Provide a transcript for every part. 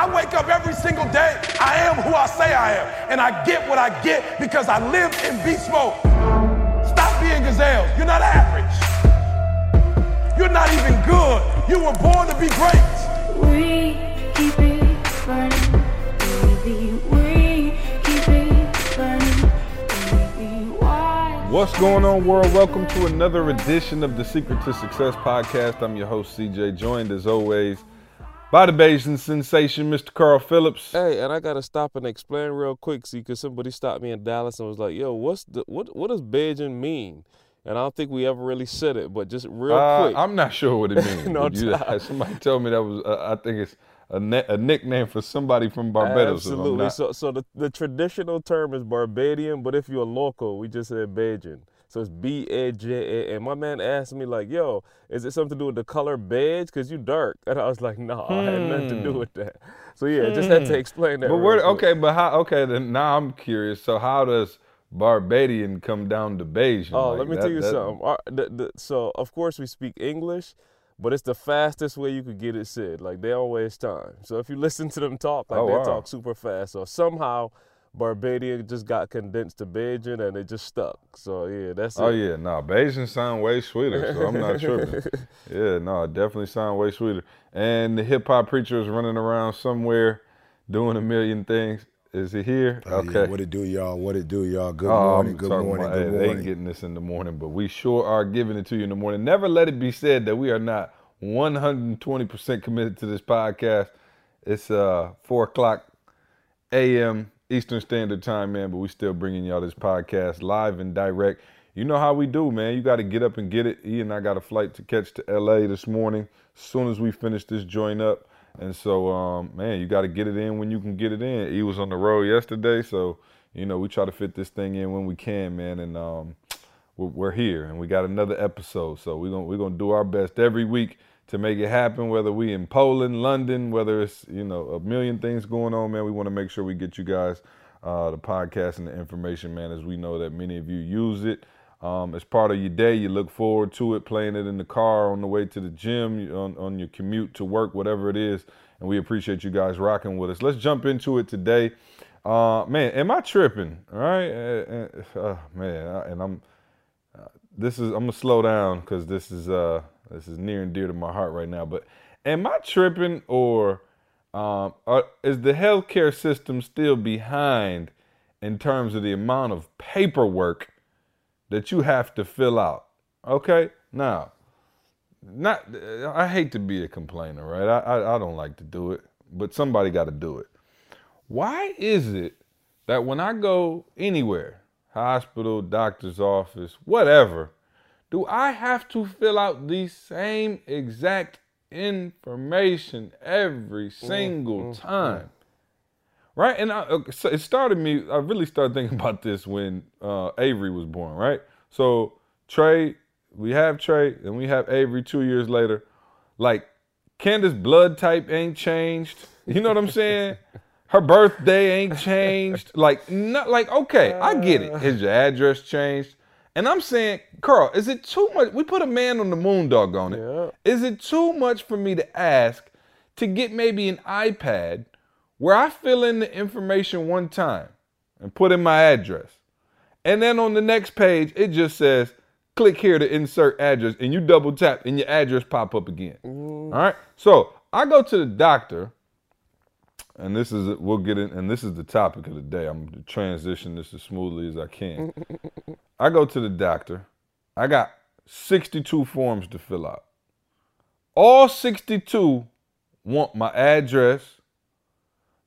I wake up every single day. I am who I say I am. And I get what I get because I live in beast mode. Stop being gazelles. You're not average. You're not even good. You were born to be great. We keep it burning, baby. We keep it burning, baby. What's going on, world? Welcome to another edition of the Secret to Success podcast. I'm your host, CJ, joined as always by the Bajan sensation, Mr. Karl Phillips. Hey, and I gotta stop and explain real quick, see, because somebody stopped me in Dallas and was like, "Yo, what's the what? What does Bajan mean?" And I don't think we ever really said it, but just real Uh, quick. I'm not sure what it means. No, you- somebody told me that was, uh, I think it's a, ne- a nickname for somebody from Barbados. Absolutely. So, so the, the traditional term is Barbadian, but if you're local, we just say Bajan. So it's B A J A. And my man asked me like, "Yo, is it something to do with the color beige? Cause you dark." And I was like, "No, I had nothing to do with that." So yeah, just had to explain that. Hmm. But where? Okay, but how? Okay, then now I'm curious. So how does Barbadian come down to Bajan? Oh, Like, let me that- tell you that- something. Our, the, the, so, of course, we speak English, but it's the fastest way you could get it said. Like, they don't waste time. So, if you listen to them talk, like, Oh, they wow. talk super fast. So, somehow, Barbadian just got condensed to Bajan and it just stuck. So, yeah, that's Oh it. yeah, no, Bajan sound way sweeter, so I'm not tripping. yeah, no, it definitely sound way sweeter. And the hip hop preacher is running around somewhere doing a million things. Is he here? Oh, yeah, okay. What it do, y'all? What it do, y'all? Good Oh, morning. I'm Good morning. about- Good hey, They ain't getting this in the morning, but we sure are giving it to you in the morning. Never let it be said that we are not 120% committed to this podcast. It's uh four o'clock a.m. Eastern Standard Time, man, but we still bringing y'all this podcast live and direct. You know how we do, man. You got to get up and get it. E and I got a flight to catch to L.A. this morning. As soon as we finish this joint up, and so, um, man, you got to get it in when you can get it in. E was on the road yesterday, so you know we try to fit this thing in when we can, man. And um, we're, we're here, and we got another episode. So we're gonna we're gonna do our best every week to make it happen. Whether we in Poland, London, whether it's you know a million things going on, man. We want to make sure we get you guys uh, the podcast and the information, man. As we know that many of you use it. Um, as part of your day, you look forward to it, playing it in the car on the way to the gym, on, on your commute to work, whatever it is. And we appreciate you guys rocking with us. Let's jump into it today. Uh, man, am I tripping? All right, uh, uh, uh, man, and I'm this is I'm gonna slow down because this is uh this is near and dear to my heart right now. But am I tripping or um are, is the healthcare system still behind in terms of the amount of paperwork that you have to fill out? Okay, now not I hate to be a complainer, right? I I, I don't like to do it, but somebody got to do it. Why is it that when I go anywhere, hospital, doctor's office, whatever, do I have to fill out the same exact information every mm, single mm, time? Mm. Right? And I, so it started me, I really started thinking about this when uh, Avery was born, right? So Trey, we have Trey, and we have Avery two years later. Like, Candace's blood type ain't changed. You know what I'm saying? Her birthday ain't changed. Like, not like, okay, I get it. Is your address changed? And I'm saying, Karl, is it too much? We put a man on the moon dog on it. Is Yeah. it too much for me to ask to get maybe an iPad where I fill in the information one time and put in my address? And then on the next page, it just says, click here to insert address, and you double tap and your address pop up again. All right. So I go to the doctor, and this is we'll get in, and this is the topic of the day. I'm gonna transition this as smoothly as I can. I go to the doctor. I got 62 forms to fill out. All 62 want my address.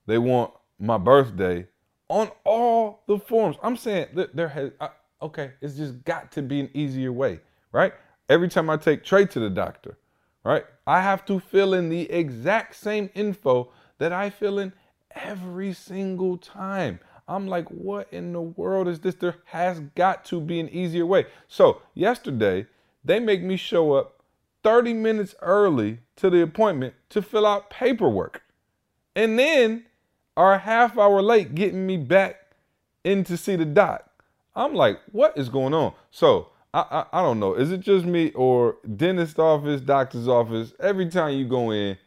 They want my birthday on all the forms. I'm saying that there has I, okay, it's just got to be an easier way, right? Every time I take Trey to the doctor, right? I have to fill in the exact same info that I fill in every single time. I'm like, what in the world is this? There has got to be an easier way. So, yesterday, they make me show up 30 minutes early to the appointment to fill out paperwork. And then are half hour late getting me back in to see the doc. I'm like, what is going on? So I, I I don't know. Is it just me or dentist office, doctor's office? Every time you go in,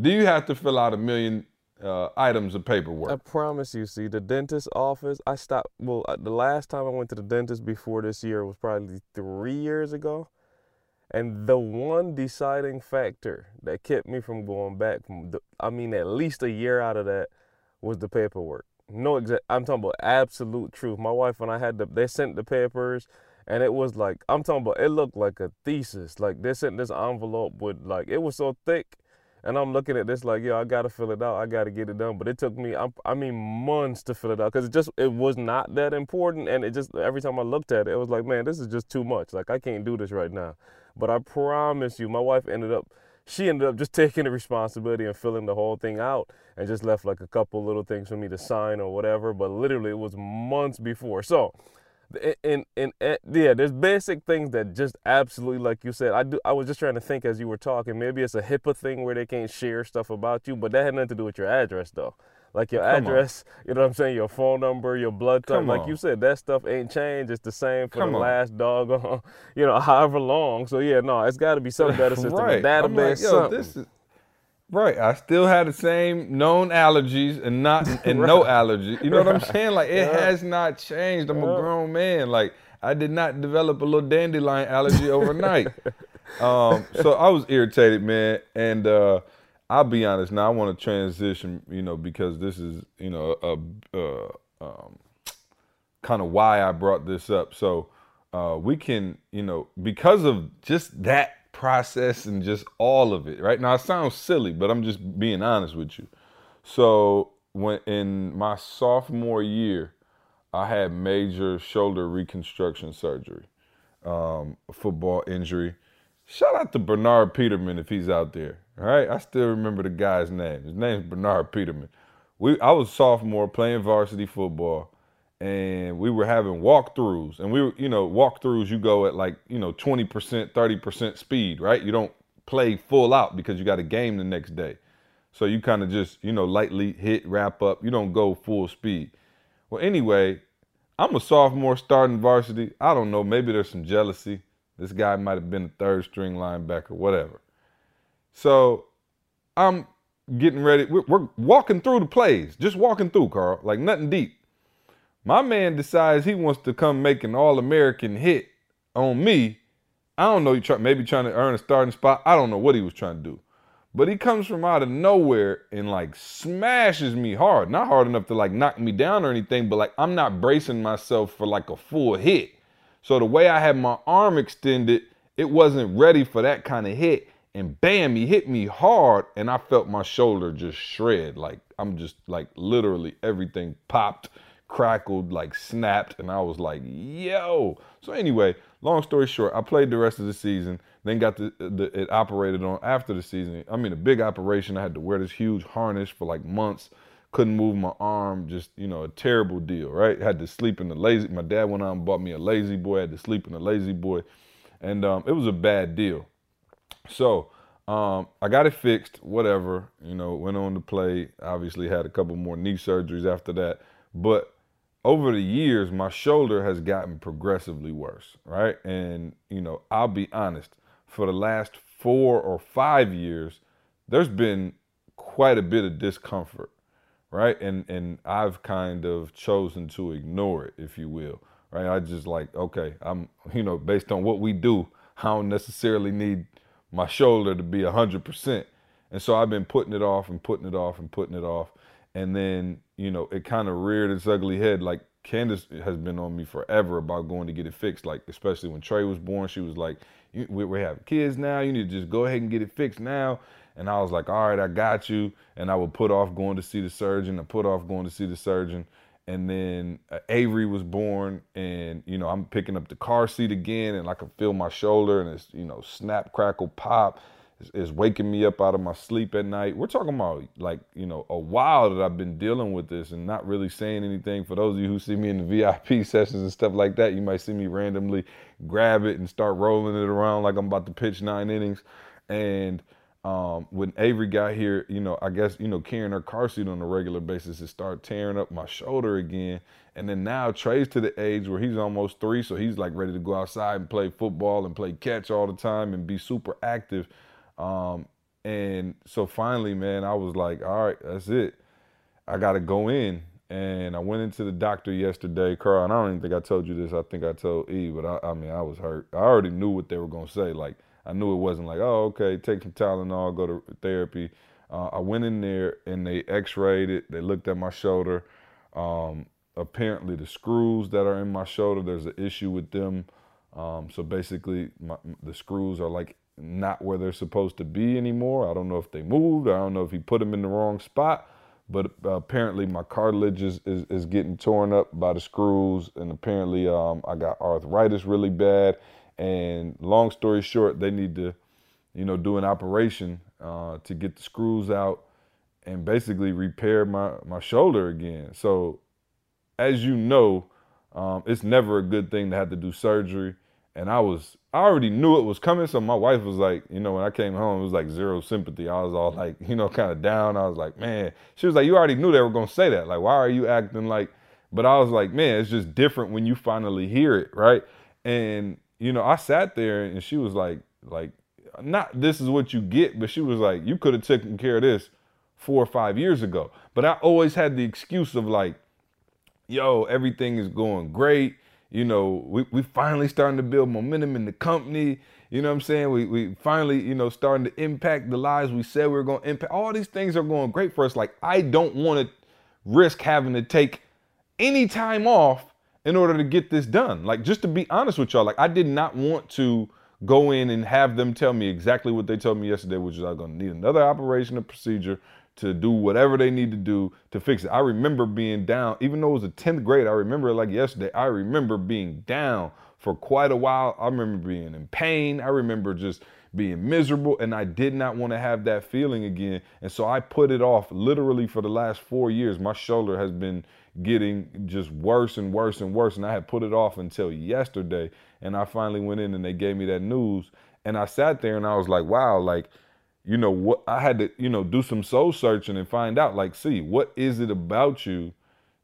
do you have to fill out a million uh, items of paperwork. I promise you, see, the dentist office, I stopped. Well, uh, the last time I went to the dentist before this year was probably three years ago. And the one deciding factor that kept me from going back, from the, I mean, at least a year out of that, was the paperwork. No exact. I'm talking about absolute truth. My wife and I had the. They sent the papers, and it was like I'm talking about. It looked like a thesis. Like they sent this envelope with like it was so thick, and I'm looking at this like, yo, I gotta fill it out. I gotta get it done. But it took me, I, I mean, months to fill it out because it just it was not that important, and it just every time I looked at it, it was like, man, this is just too much. Like I can't do this right now. But I promise you, my wife ended up she ended up just taking the responsibility and filling the whole thing out and just left like a couple little things for me to sign or whatever. But literally, it was months before. So, and and yeah, there's basic things that just absolutely, like you said, I do. I was just trying to think as you were talking. Maybe it's a HIPAA thing where they can't share stuff about you, but that had nothing to do with your address, though. Like your Come address, you know what I'm saying? Your phone number, your blood type. Come Like on. you said, that stuff ain't changed. It's the same for Come the on. last dog, you know, however long. So yeah, no, it's got to be some better system, right. I'm like, something. Right. I still had the same known allergies and not and no allergies. You know what I'm saying? Like it Yeah. has not changed. I'm a grown man. Like I did not develop a little dandelion allergy overnight. um, so I was irritated, man, and uh, I'll be honest. Now I want to transition, you know, because this is, you know, a, a um, kind of why I brought this up. So uh, we can, you know, because of just that process and just all of it, right? Now it sounds silly, but I'm just being honest with you. So when in my sophomore year, I had major shoulder reconstruction surgery, um, football injury. Shout out to Bernard Peterman if he's out there. All right, I still remember the guy's name. His name's Bernard Peterman. We I was sophomore playing varsity football, and we were having walkthroughs. And we were, you know, walkthroughs you go at like you know twenty percent, thirty percent speed, right? You don't play full out because you got a game the next day. So you kind of just, you know, lightly hit, wrap up. You don't go full speed. Well, anyway, I'm a sophomore starting varsity. I don't know. Maybe there's some jealousy. This guy might have been a third string linebacker, whatever. So I'm getting ready. We're, we're walking through the plays, just walking through, Karl, like nothing deep. My man decides he wants to come make an All American hit on me. I don't know. Try, maybe trying to earn a starting spot. I don't know what he was trying to do. But he comes from out of nowhere and like smashes me hard. Not hard enough to like knock me down or anything, but like I'm not bracing myself for like a full hit. So the way I had my arm extended, it wasn't ready for that kind of hit. And bam, he hit me hard and I felt my shoulder just shred. Like I'm just like literally everything popped, crackled, like snapped. And I was like, yo. So anyway, long story short, I played the rest of the season, then got the, the it operated on after the season. I mean, a big operation. I had to wear this huge harness for like months. Couldn't move my arm, just you know, a terrible deal, right? Had to sleep in the lazy. My dad went out and bought me a lazy boy. had to sleep in the lazy boy, and um, it was a bad deal. So um, I got it fixed, whatever. You know, went on to play. Obviously, had a couple more knee surgeries after that. But over the years, my shoulder has gotten progressively worse, right? And, you know, I'll be honest, for the last four or five years, there's been quite a bit of discomfort, right? And and I've kind of chosen to ignore it, if you will, right? I just like, okay, I'm, you know, based on what we do, I don't necessarily need my shoulder to be 100%. And so I've been putting it off and putting it off and putting it off. And then, you know, it kind of reared its ugly head. Like Candace has been on me forever about going to get it fixed. Like, especially when Trey was born, she was like, we- we're having kids now. You need to just go ahead and get it fixed now. And I was like, all right, I got you. And I would put off going to see the surgeon. I put off going to see the surgeon. And then uh, Avery was born, and you know I'm picking up the car seat again, and I can feel my shoulder, and it's you know snap, crackle, pop, is, waking me up out of my sleep at night. We're talking about like you know a while that I've been dealing with this and not really saying anything. For those of you who see me in the VIP sessions and stuff like that, you might see me randomly grab it and start rolling it around like I'm about to pitch nine innings, and um, when Avery got here, you know, I guess, you know, carrying her car seat on a regular basis, it started tearing up my shoulder again. And then now Trey's to the age where he's almost three, so he's like ready to go outside and play football and play catch all the time and be super active. Um, and so finally, man, I was like, all right, that's it. I got to go in. And I went into the doctor yesterday, Karl, and I don't even think I told you this. I think I told E, but I, I mean, I was hurt. I already knew what they were going to say. Like, I knew it wasn't like, oh, okay, take some Tylenol, go to therapy. Uh, I went in there and they x rayed it. They looked at my shoulder. Um, apparently, the screws that are in my shoulder, there's an issue with them. Um, so basically, my, the screws are like not where they're supposed to be anymore. I don't know if they moved. I don't know if he put them in the wrong spot. But uh, apparently, my cartilage is, is, is, getting torn up by the screws. And apparently, um, I got arthritis really bad. And long story short, they need to, you know, do an operation uh, to get the screws out and basically repair my, my shoulder again. So, as you know, um, it's never a good thing to have to do surgery and I was I already knew it was coming. So my wife was like, you know, when I came home, it was like zero sympathy. I was all like, you know, kind of down. I was like, man. She was like, you already knew they were gonna say that. Like, why are you acting like? But I was like, man, it's just different when you finally hear it, right? And you know, I sat there and she was like, like, not this is what you get, but she was like, you could have taken care of this four or five years ago. But I always had the excuse of like, yo, everything is going great you know, we, we finally starting to build momentum in the company. You know what I'm saying? We, we finally, you know, starting to impact the lives we said we were going to impact. All these things are going great for us. Like, I don't want to risk having to take any time off in order to get this done. Like, just to be honest with y'all, like, I did not want to go in and have them tell me exactly what they told me yesterday, which is I'm going to need another operation or procedure to do whatever they need to do to fix it. I remember being down, even though it was the 10th grade, I remember like yesterday, I remember being down for quite a while. I remember being in pain. I remember just being miserable and I did not want to have that feeling again. And so I put it off literally for the last four years. My shoulder has been getting just worse and worse and worse. And I had put it off until yesterday. And I finally went in and they gave me that news. And I sat there and I was like, wow, like, you know what I had to, you know, do some soul searching and find out like, see, what is it about you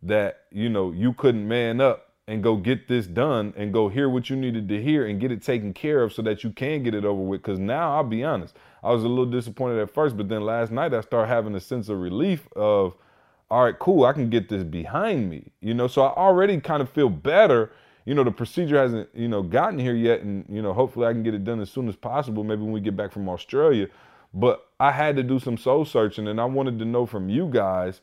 that, you know, you couldn't man up and go get this done and go hear what you needed to hear and get it taken care of so that you can get it over with. Cause now I'll be honest, I was a little disappointed at first, but then last night I started having a sense of relief of, all right, cool, I can get this behind me. You know, so I already kind of feel better. You know, the procedure hasn't, you know, gotten here yet. And, you know, hopefully I can get it done as soon as possible, maybe when we get back from Australia. But I had to do some soul searching, and I wanted to know from you guys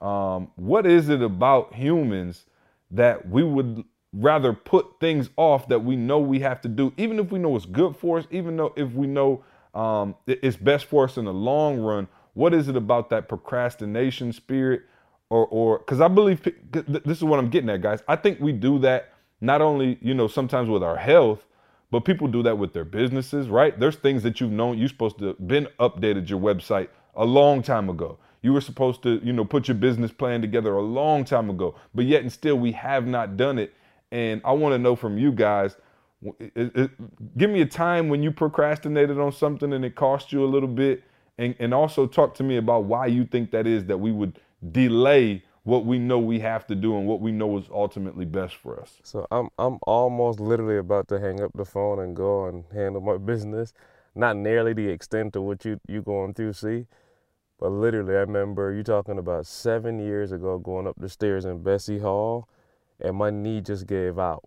um, what is it about humans that we would rather put things off that we know we have to do, even if we know it's good for us, even though if we know um, it's best for us in the long run. What is it about that procrastination spirit, or or because I believe this is what I'm getting at, guys. I think we do that not only you know sometimes with our health, but people do that with their businesses, right? There's things that you've known you're supposed to been updated your website a long time ago. You were supposed to, you know, put your business plan together a long time ago, but yet and still we have not done it. And I want to know from you guys, it, it, give me a time when you procrastinated on something and it cost you a little bit, and, and also talk to me about why you think that is that we would delay what we know we have to do and what we know is ultimately best for us. So I'm I'm almost literally about to hang up the phone and go and handle my business. Not nearly the extent of what you you going through, see. But literally, I remember you talking about seven years ago going up the stairs in Bessie Hall, and my knee just gave out,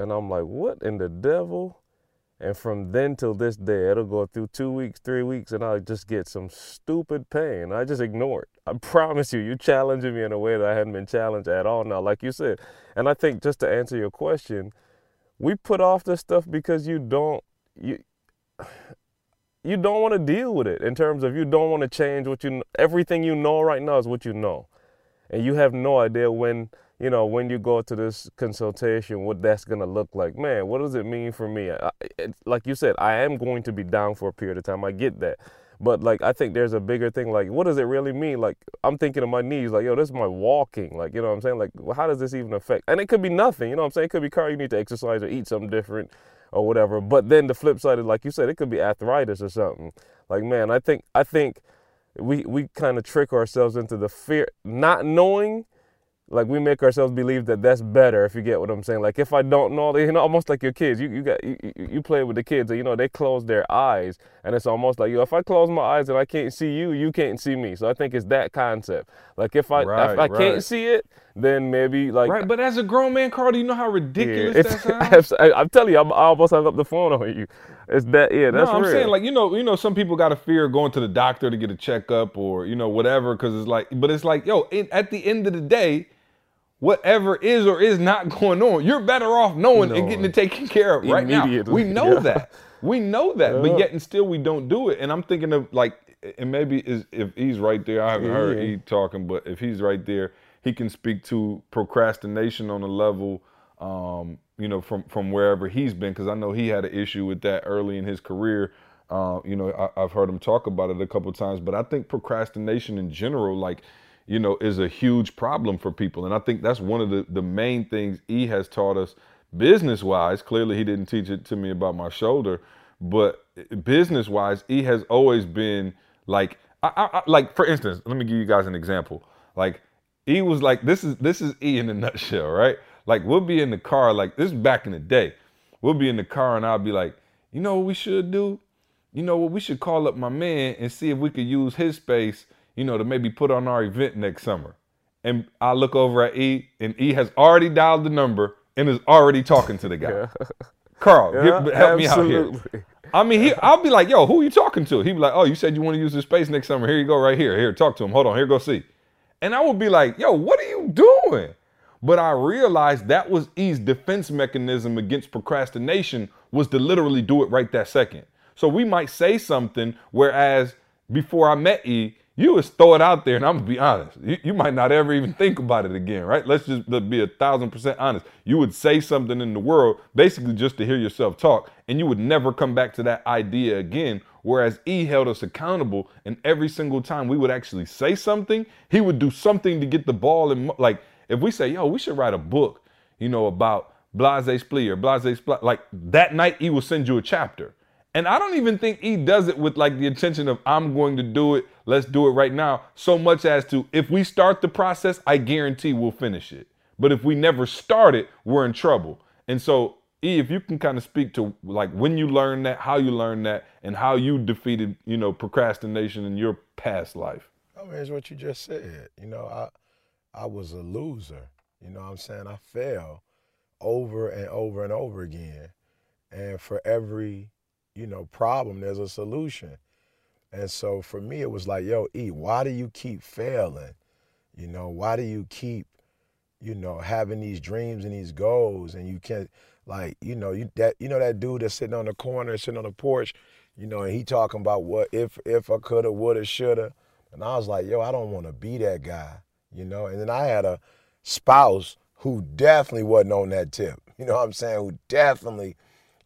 and I'm like, what in the devil? And from then till this day, it'll go through two weeks, three weeks, and I'll just get some stupid pain. I just ignore it. I promise you, you're challenging me in a way that I hadn't been challenged at all now, like you said. And I think just to answer your question, we put off this stuff because you don't you you don't want to deal with it in terms of you don't want to change what you everything you know right now is what you know. And you have no idea when you know, when you go to this consultation, what that's going to look like. Man, what does it mean for me? I, it, like you said, I am going to be down for a period of time. I get that. But like, I think there's a bigger thing. Like, what does it really mean? Like, I'm thinking of my knees. Like, yo, this is my walking. Like, you know what I'm saying? Like, how does this even affect? And it could be nothing. You know what I'm saying? It could be car. You need to exercise or eat something different or whatever. But then the flip side is, like you said, it could be arthritis or something. Like, man, I think I think we we kind of trick ourselves into the fear, not knowing like we make ourselves believe that that's better if you get what i'm saying like if i don't know you know almost like your kids you, you got you, you- play with the kids and you know they close their eyes and it's almost like yo if i close my eyes and i can't see you you can't see me so i think it's that concept like if i Right, if i right. can't see it then maybe like Right, but as a grown man, Karl, do you know how ridiculous it's, that sounds? I, am telling you I'm, i almost hung up the phone on you it's that yeah that's no, I'm real. saying like you know, you know, some people got a fear of going to the doctor to get a checkup or you know whatever because it's like, but it's like, yo, in, at the end of the day, whatever is or is not going on, you're better off knowing and getting it taken care of right now. We know yeah. that, we know that, Yeah. but yet and still we don't do it. And I'm thinking of like, and maybe is if he's right there, I haven't heard he talking, but if he's right there, he can speak to procrastination on a level um, you know, from from wherever he's been, because I know he had an issue with that early in his career. Uh, you know, I, I've heard him talk about it a couple times, but I think procrastination in general, like, you know, is a huge problem for people, and I think that's one of the the main things E has taught us business wise. Clearly, he didn't teach it to me about my shoulder, but business wise, E has always been like, I, I, I, like for instance, let me give you guys an example. Like E was like, this is this is E in a nutshell, right? Like we'll be in the car, like this is back in the day. We'll be in the car and I'll be like, you know what we should do? You know what, we should call up my man and see if we could use his space, you know, to maybe put on our event next summer. And I look over at E and E has already dialed the number and is already talking to the guy. Karl, Yeah, give- help me out here. I mean, he, I'll be like, yo, who are you talking to? He'd be like, oh, you said you want to use this space next summer. Here you go, right here. Here, talk to him. Hold on, here, go see. And I would be like, yo, what are you doing? But I realized that was E's defense mechanism against procrastination was to literally do it right that second. So we might say something, whereas before I met E, you would throw it out there, and I'm gonna be honest. You, you might not ever even think about it again, right? Let's just be a thousand percent honest. You would say something in the world basically just to hear yourself talk, and you would never come back to that idea again. Whereas E held us accountable, and every single time we would actually say something, he would do something to get the ball And Like if we say, "Yo, we should write a book," you know, about Blase Splee or Blase Spl like that night, E will send you a chapter. And I don't even think E does it with like the intention of I'm going to do it, let's do it right now, so much as to if we start the process, I guarantee we'll finish it. But if we never start it, we're in trouble. And so E, if you can kind of speak to like when you learned that, how you learned that, and how you defeated, you know, procrastination in your past life. I mean, it's what you just said. You know, I I was a loser. You know what I'm saying? I fell over and over and over again. And for every, you know, problem, there's a solution. And so for me, it was like, yo, E, why do you keep failing? You know, why do you keep, you know, having these dreams and these goals and you can't like, you know, you that you know that dude that's sitting on the corner, sitting on the porch, you know, and he talking about what if if I coulda, woulda, shoulda. And I was like, yo, I don't want to be that guy, you know. And then I had a spouse who definitely wasn't on that tip, you know what I'm saying? Who definitely,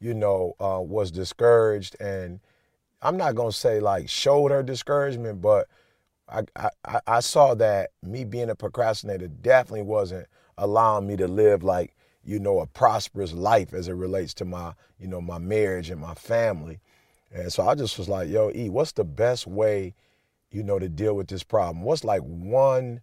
you know, uh, was discouraged. And I'm not gonna say like showed her discouragement, but I, I I- saw that me being a procrastinator definitely wasn't allowing me to live like you know a prosperous life as it relates to my you know my marriage and my family. And so I just was like, yo, E, what's the best way, you know, to deal with this problem? What's like one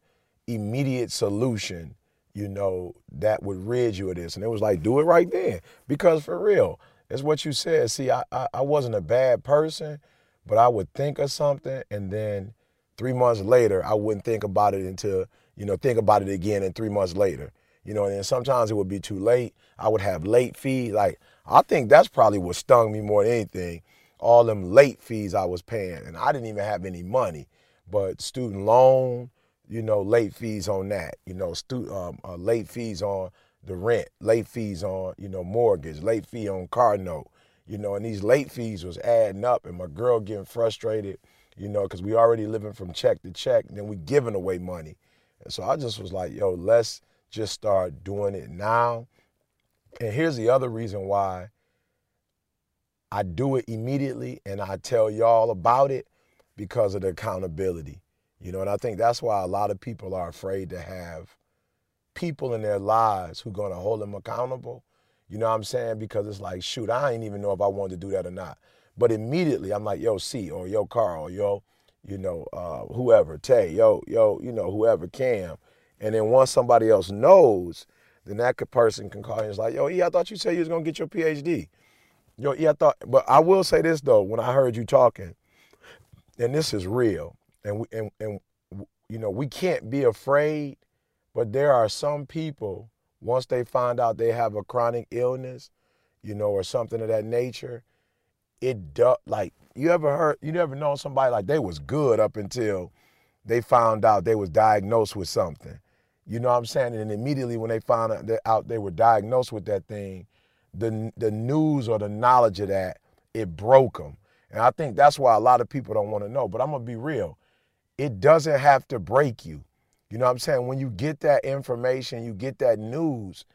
immediate solution, you know, that would rid you of this? And it was like, do it right then. Because for real, it's what you said. See, I, I, I wasn't a bad person, but I would think of something and then three months later, I wouldn't think about it until, you know, think about it again and three months later. You know, and then sometimes it would be too late. I would have late fees. Like, I think that's probably what stung me more than anything. All them late fees I was paying. And I didn't even have any money. But student loan, you know, late fees on that. You know, stu- um, uh, late fees on the rent, late fees on, you know, mortgage, late fee on car note. You know, and these late fees was adding up and my girl getting frustrated, you know, because we already living from check to check and then we giving away money. And so I just was like, yo, let's just start doing it now. And here's the other reason why I do it immediately and I tell y'all about it because of the accountability. You know, and I think that's why a lot of people are afraid to have people in their lives who're to hold them accountable. You know what I'm saying? Because it's like, shoot, I ain't even know if I wanted to do that or not. But immediately I'm like, yo, C, or yo, Karl, or yo, you know, uh, whoever, Tay, yo, yo, you know, whoever, Cam. And then once somebody else knows, then that person can call you and it's like, yo, E, I thought you said you was gonna get your PhD. Yo, E, I thought, but I will say this though, when I heard you talking, and this is real, and we and, and you know, we can't be afraid, but there are some people, once they find out they have a chronic illness, you know, or something of that nature, it do, like you ever heard you never know somebody like they was good up until they found out they was diagnosed with something. You know what I'm saying? And immediately when they found out they were diagnosed with that thing, the the news or the knowledge of that it broke them. And I think that's why a lot of people don't want to know. But I'm gonna be real. It doesn't have to break you. You know what I'm saying? When you get that information, you get that news,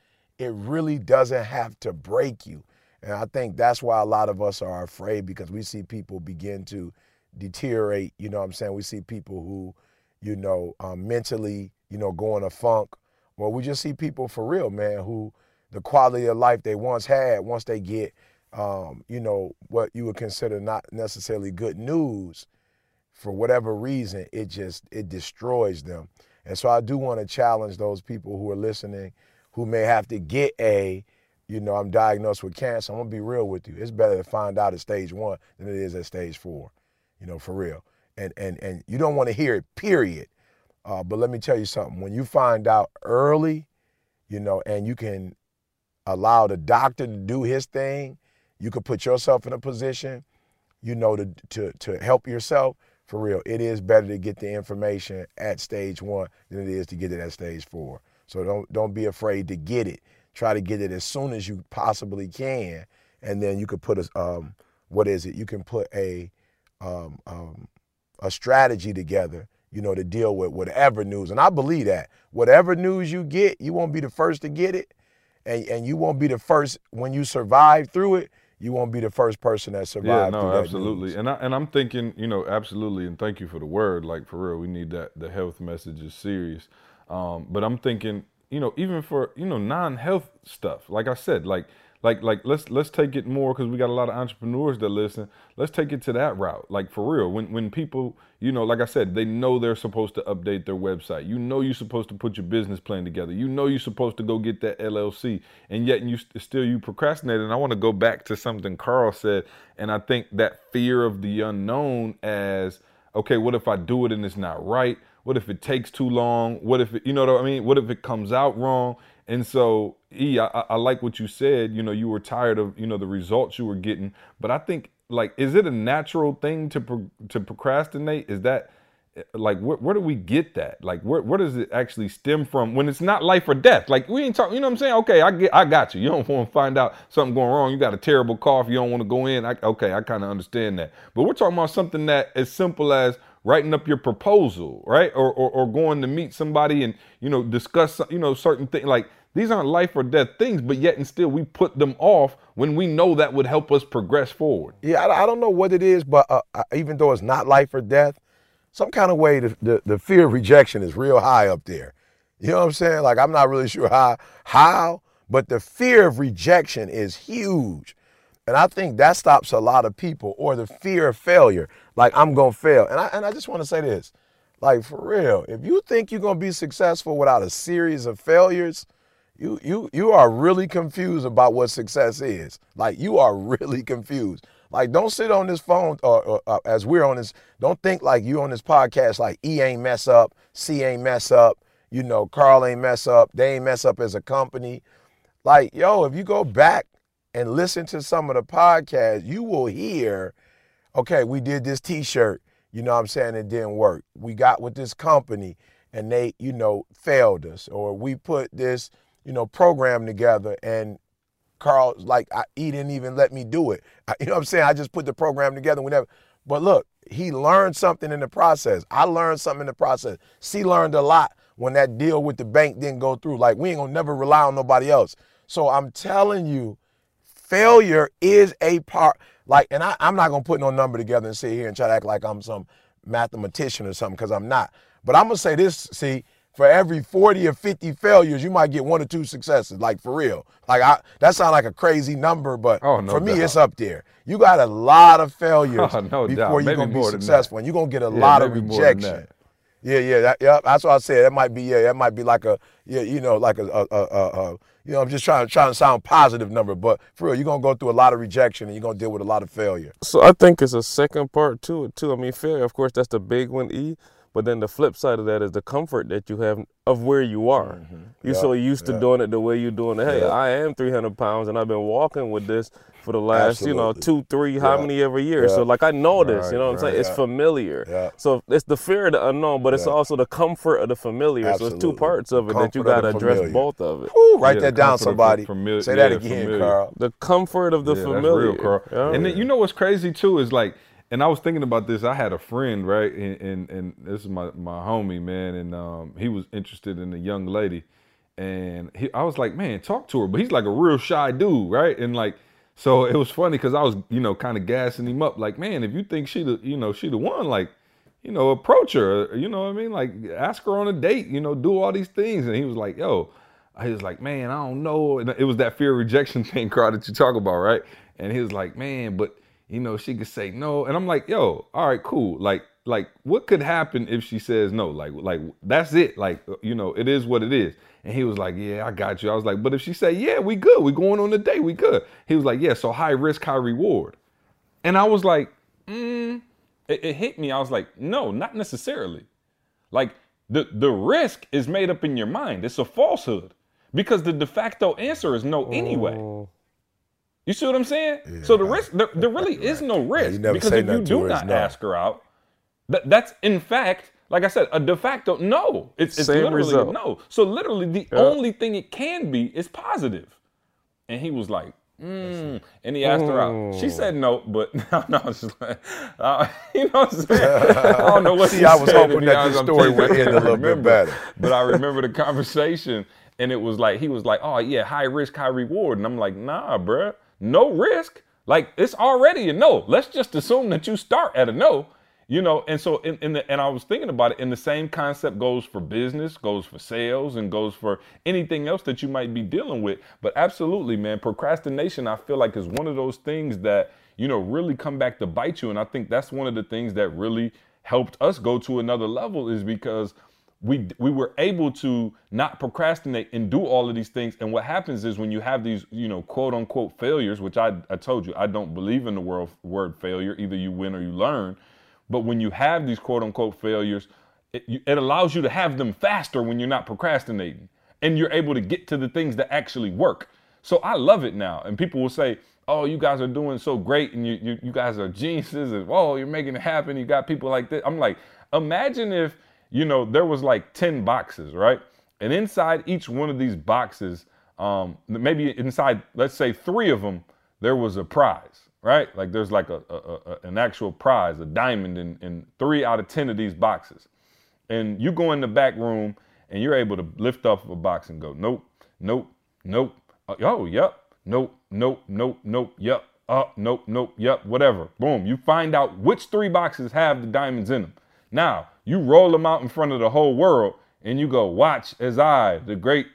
it really doesn't have to break you. And I think that's why a lot of us are afraid because we see people begin to deteriorate. You know what I'm saying? We see people who, you know, um, mentally, you know, go in a funk. Well, we just see people for real, man, who the quality of life they once had, once they get, um, you know, what you would consider not necessarily good news, for whatever reason, it just it destroys them. And so I do want to challenge those people who are listening, who may have to get a, you know, I'm diagnosed with cancer. I'm gonna be real with you. It's better to find out at stage one than it is at stage four, you know, for real. And and and you don't want to hear it, period. Uh, but let me tell you something. When you find out early, you know, and you can allow the doctor to do his thing, you can put yourself in a position, you know, to to to help yourself. For real, it is better to get the information at stage one than it is to get it at stage four. So don't don't be afraid to get it. Try to get it as soon as you possibly can, and then you could put a um, what is it? You can put a um, um, a strategy together, you know, to deal with whatever news. And I believe that whatever news you get, you won't be the first to get it, and and you won't be the first when you survive through it. You won't be the first person that survived. Yeah, no, absolutely. And I and I'm thinking, you know, absolutely, and thank you for the word. Like for real, we need that. The health message is serious. Um, but I'm thinking, you know, even for you know non-health stuff, like I said, like like like let's let's take it more because we got a lot of entrepreneurs that listen. Let's take it to that route. Like for real, when when people, you know, like I said, they know they're supposed to update their website. You know, you're supposed to put your business plan together. You know, you're supposed to go get that LLC, and yet you still you procrastinate. And I want to go back to something Karl said, and I think that fear of the unknown as okay, what if I do it and it's not right? What if it takes too long? What if it, you know what I mean? What if it comes out wrong? And so, E, I, I like what you said. You know, you were tired of you know the results you were getting, but I think like, is it a natural thing to pro- to procrastinate? Is that eh, like where, where do we get that? Like where where does it actually stem from when it's not life or death? Like we ain't talking, you know what I'm saying? Okay, I get I got you. You don't want to find out something going wrong. You got a terrible cough, you don't want to go in. I, okay, I kind of understand that. But we're talking about something that as simple as writing up your proposal, right? Or, or or going to meet somebody and you know discuss you know certain things like these aren't life or death things, but yet and still we put them off when we know that would help us progress forward. Yeah, I, I don't know what it is, but uh, even though it's not life or death, some kind of way the, the, the fear of rejection is real high up there. You know what I'm saying? Like I'm not really sure how, how, but the fear of rejection is huge. And I think that stops a lot of people, or the fear of failure. Like I'm gonna fail. And I and I just want to say this, like for real, if you think you're gonna be successful without a series of failures, you you you are really confused about what success is. Like you are really confused. Like don't sit on this phone or, or, uh, as we're on this. Don't think like you on this podcast. Like E ain't mess up, C ain't mess up. You know, Karl ain't mess up. They ain't mess up as a company. Like yo, if you go back and listen to some of the podcasts, you will hear, okay, we did this T-shirt. You know what I'm saying? It didn't work. We got with this company and they, you know, failed us. Or we put this, you know, program together and Karl, like, I, he didn't even let me do it. I, you know what I'm saying? I just put the program together. We never, but look, he learned something in the process. I learned something in the process. C learned a lot when that deal with the bank didn't go through. Like, we ain't gonna never rely on nobody else. So I'm telling you, failure is a part. Like, and I, I'm not gonna put no number together and sit here and try to act like I'm some mathematician or something, because I'm not. But I'm gonna say this, see, for every 40 or 50 failures, you might get one or two successes, like for real. Like I that sounds like a crazy number, but Oh, no for me, doubt. it's up there. You got a lot of failures Oh, no before you're gonna be more than that. successful, and you're gonna get a Yeah, lot of maybe more than rejection. that. Yeah, yeah, that, yeah. That's what I said. That might be, yeah, that might be like a, yeah, you know, like a, a, a, a, a you know, I'm just trying, trying to sound positive number, but for real, you're gonna go through a lot of rejection and you're gonna deal with a lot of failure. So I think it's a second part to it too. I mean, failure, of course, that's the big one, E. But then the flip side of that is the comfort that you have of where you are. Mm-hmm. You're Yeah, so used to yeah. doing it the way you're doing it. Hey, Yeah. I am 300 pounds and I've been walking with this for the last, you know, two, three, how many every year. So like I know this, Right, you know what I'm saying? right. It's familiar. Yeah. So it's the fear of the unknown, but it's Yeah. also the comfort of the familiar. So it's two parts of it that you got to address familiar. both of it. Woo, write Yeah, that down, somebody. fami- Say that again, familiar. Karl. The comfort of the yeah, familiar. That's real, Karl. Yeah. And then, you know what's crazy too is like, and I was thinking about this. I had a friend, right, and and, and this is my my homie, man, and um, he was interested in a young lady, and he, I was like, man, talk to her, but he's like a real shy dude, right, and like. So it was funny because I was, you know, kind of gassing him up, like, man, if you think she the, you know, she the one, like, you know, approach her, you know what I mean? Like, ask her on a date, you know, do all these things. And he was like, yo, he was like, man, I don't know. And it was that fear of rejection thing, Karl, that you talk about, right? And he was like, man, but you know, she could say no. And I'm like, yo, all right, cool. Like, like what could happen if she says no? Like, like that's it. Like, you know, it is what it is. And he was like, yeah, I got you. I was like, but if she say, yeah, we good. We going on the date. We good. He was like, yeah, so high risk, high reward. And I was like, mm, it, it hit me. I was like, no, not necessarily. Like the the risk is made up in your mind. It's a falsehood because the de facto answer is no anyway. Oh. You see what I'm saying? so the risk there, there really is no risk you never because say if you to do not no. ask her out, that, that's in fact, like I said, a de facto no. It's, it's Same literally result. a no. So literally the Yeah. only thing it can be is positive. And he was like, mm. and he asked her out. She Mm. said no, but no, no, it's just like, uh, you know what I'm saying? I don't know what See, he I was hoping that honest. the story telling would you, end a I little bit better. But I remember the conversation, and it was like he was like, "Oh yeah, high risk, high reward," and I'm like, "Nah, bruh, no risk. Like it's already a no. Let's just assume that you start at a no." You know, and so in, in the and I was thinking about it, and the same concept goes for business, goes for sales, and goes for anything else that you might be dealing with. But absolutely, man, procrastination, I feel like is one of those things that, you know, really come back to bite you. And I think that's one of the things that really helped us go to another level is because we we were able to not procrastinate and do all of these things. And what happens is when you have these, you know, quote unquote failures, which I, I told you, I don't believe in the word, word failure. Either you win or you learn. But when you have these quote unquote failures, it, you, it allows you to have them faster when you're not procrastinating. And you're able to get to the things that actually work. So I love it now. And people will say, oh, you guys are doing so great and you, you, you guys are geniuses and whoa, you're making it happen. You got people like this. I'm like, imagine if, you know, there was like 10 boxes, right? And inside each one of these boxes, um, maybe inside, let's say three of them, there was a prize, right? Like there's like a, a, a an actual prize, a diamond in, in three out of 10 of these boxes. And you go in the back room and you're able to lift up a box and go, nope, nope, nope. Uh, oh, yep, nope, nope, nope, nope, yep, up, nope, nope, yep, whatever. Boom. You find out which three boxes have the diamonds in them. Now, you roll them out in front of the whole world and you go, watch as I, the great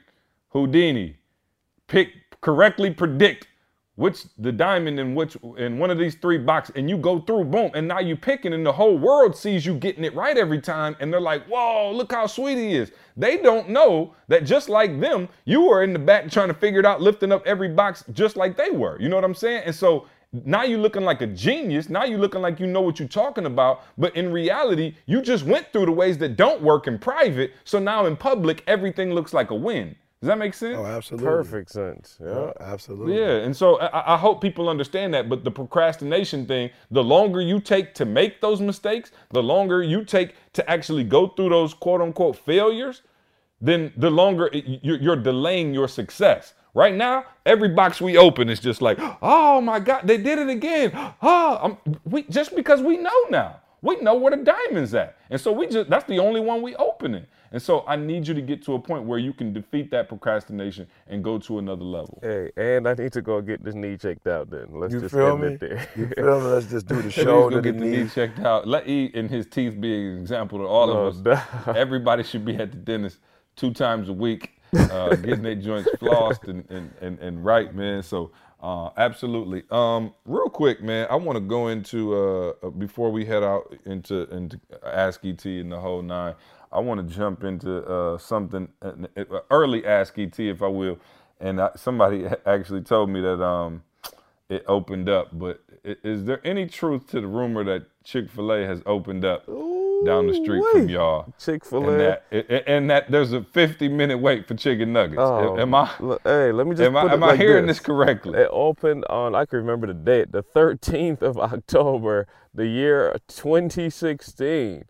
Houdini, pick correctly predict which the diamond in which in one of these three boxes and you go through boom and now you picking and the whole world sees you getting it right every time and they're like whoa look how sweet he is. They don't know that just like them you were in the back trying to figure it out lifting up every box just like they were you know what i'm saying? And so now you're looking like a genius now you're looking like you know what you're talking about but in reality you just went through the ways that don't work in private so now in public everything looks like a win does that make sense Oh, absolutely. Perfect sense. Yeah. Yeah, absolutely. yeah, and so I, I hope people understand that. But the procrastination thing, the longer you take to make those mistakes, the longer you take to actually go through those quote unquote failures, then the longer it, you're, you're delaying your success. Right now, every box we open is just like, oh my God, they did it again. Oh, I'm, we just because we know now, we know where the diamond's at, and so we just that's the only one we opening. And so I need you to get to a point where you can defeat that procrastination and go to another level. Hey, and I need to go get this knee checked out then. Let's You just feel end me? it there. You feel me? Let's just do the Please shoulder, go get the knee knee. checked out. Let E and his teeth be an example to all No of us. doubt. Everybody should be at the dentist two times a week, uh, getting their joints flossed and, and, and, and right, man. So Uh, absolutely. Um, real quick, man, I want to go into uh, before we head out into into Ask ET and the whole nine. I want to jump into uh, something uh, early Ask ET, if I will. And I, somebody actually told me that um, it opened up. But is there any truth to the rumor that Chick-fil-A has opened up down the street from y'all? Chick-fil-A. And that, and that there's a 50 minute wait for chicken nuggets. Oh, am I? hey, let me just Am I, am I hearing this correctly? It opened on, I can remember the date, the 13th of October, the year 2016.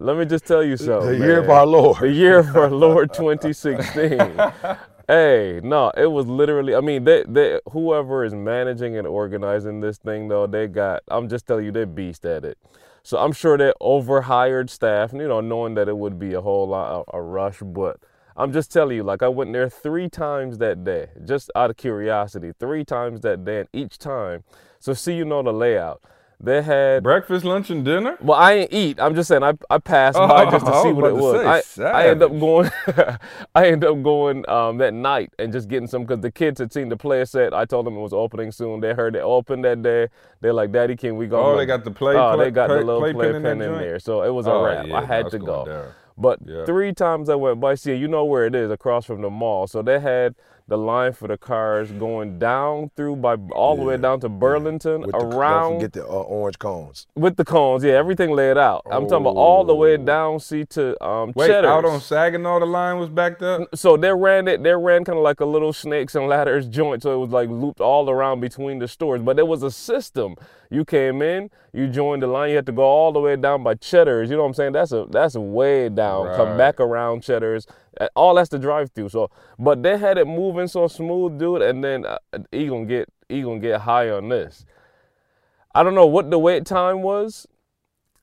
Let me just tell you something. The year of our Lord. The year of our Lord 2016. hey, no, it was literally, I mean, they, they, whoever is managing and organizing this thing, though, they got, I'm just telling you, they're beast at it. So I'm sure they overhired staff, you know, knowing that it would be a whole lot, a, a rush, but I'm just telling you, like I went there three times that day, just out of curiosity, three times that day, and each time. So see, you know the layout. They had Breakfast, lunch, and dinner? well, I ain't eat. I'm just saying I, I passed Oh, by just to I see what it was. say, I, I end up going. I end up going um, that night and just getting some because the kids had seen the play set. I told them it was opening soon. They heard it open that day. They're like, "Daddy, can we go?" Oh, they got the play- Oh, play- they got play- the little play play pin in in there. So it was a Oh, wrap. yeah, I had that's to go. down. But Yeah. three times I went by, see, you know where it is, across from the mall. So they had the line for the cars going down through by all the way down to Burlington, With the, around Don't forget the uh, orange cones. with the cones, yeah, everything laid out. I'm talking about all the way down, see to um, Wait, Cheddar's. out on Saginaw, the line was backed up? so they ran it. They ran kind of like a little snakes and ladders joint, so it was like looped all around between the stores. But there was a system. You came in, you joined the line. You had to go all the way down by Cheddar's. You know what I'm saying? That's a that's way down. Come back around Cheddar's. Uh, All that's the drive through. So, but they had it moving so smooth, dude. And then uh, he gonna get he gonna get high on this. I don't know what the wait time was,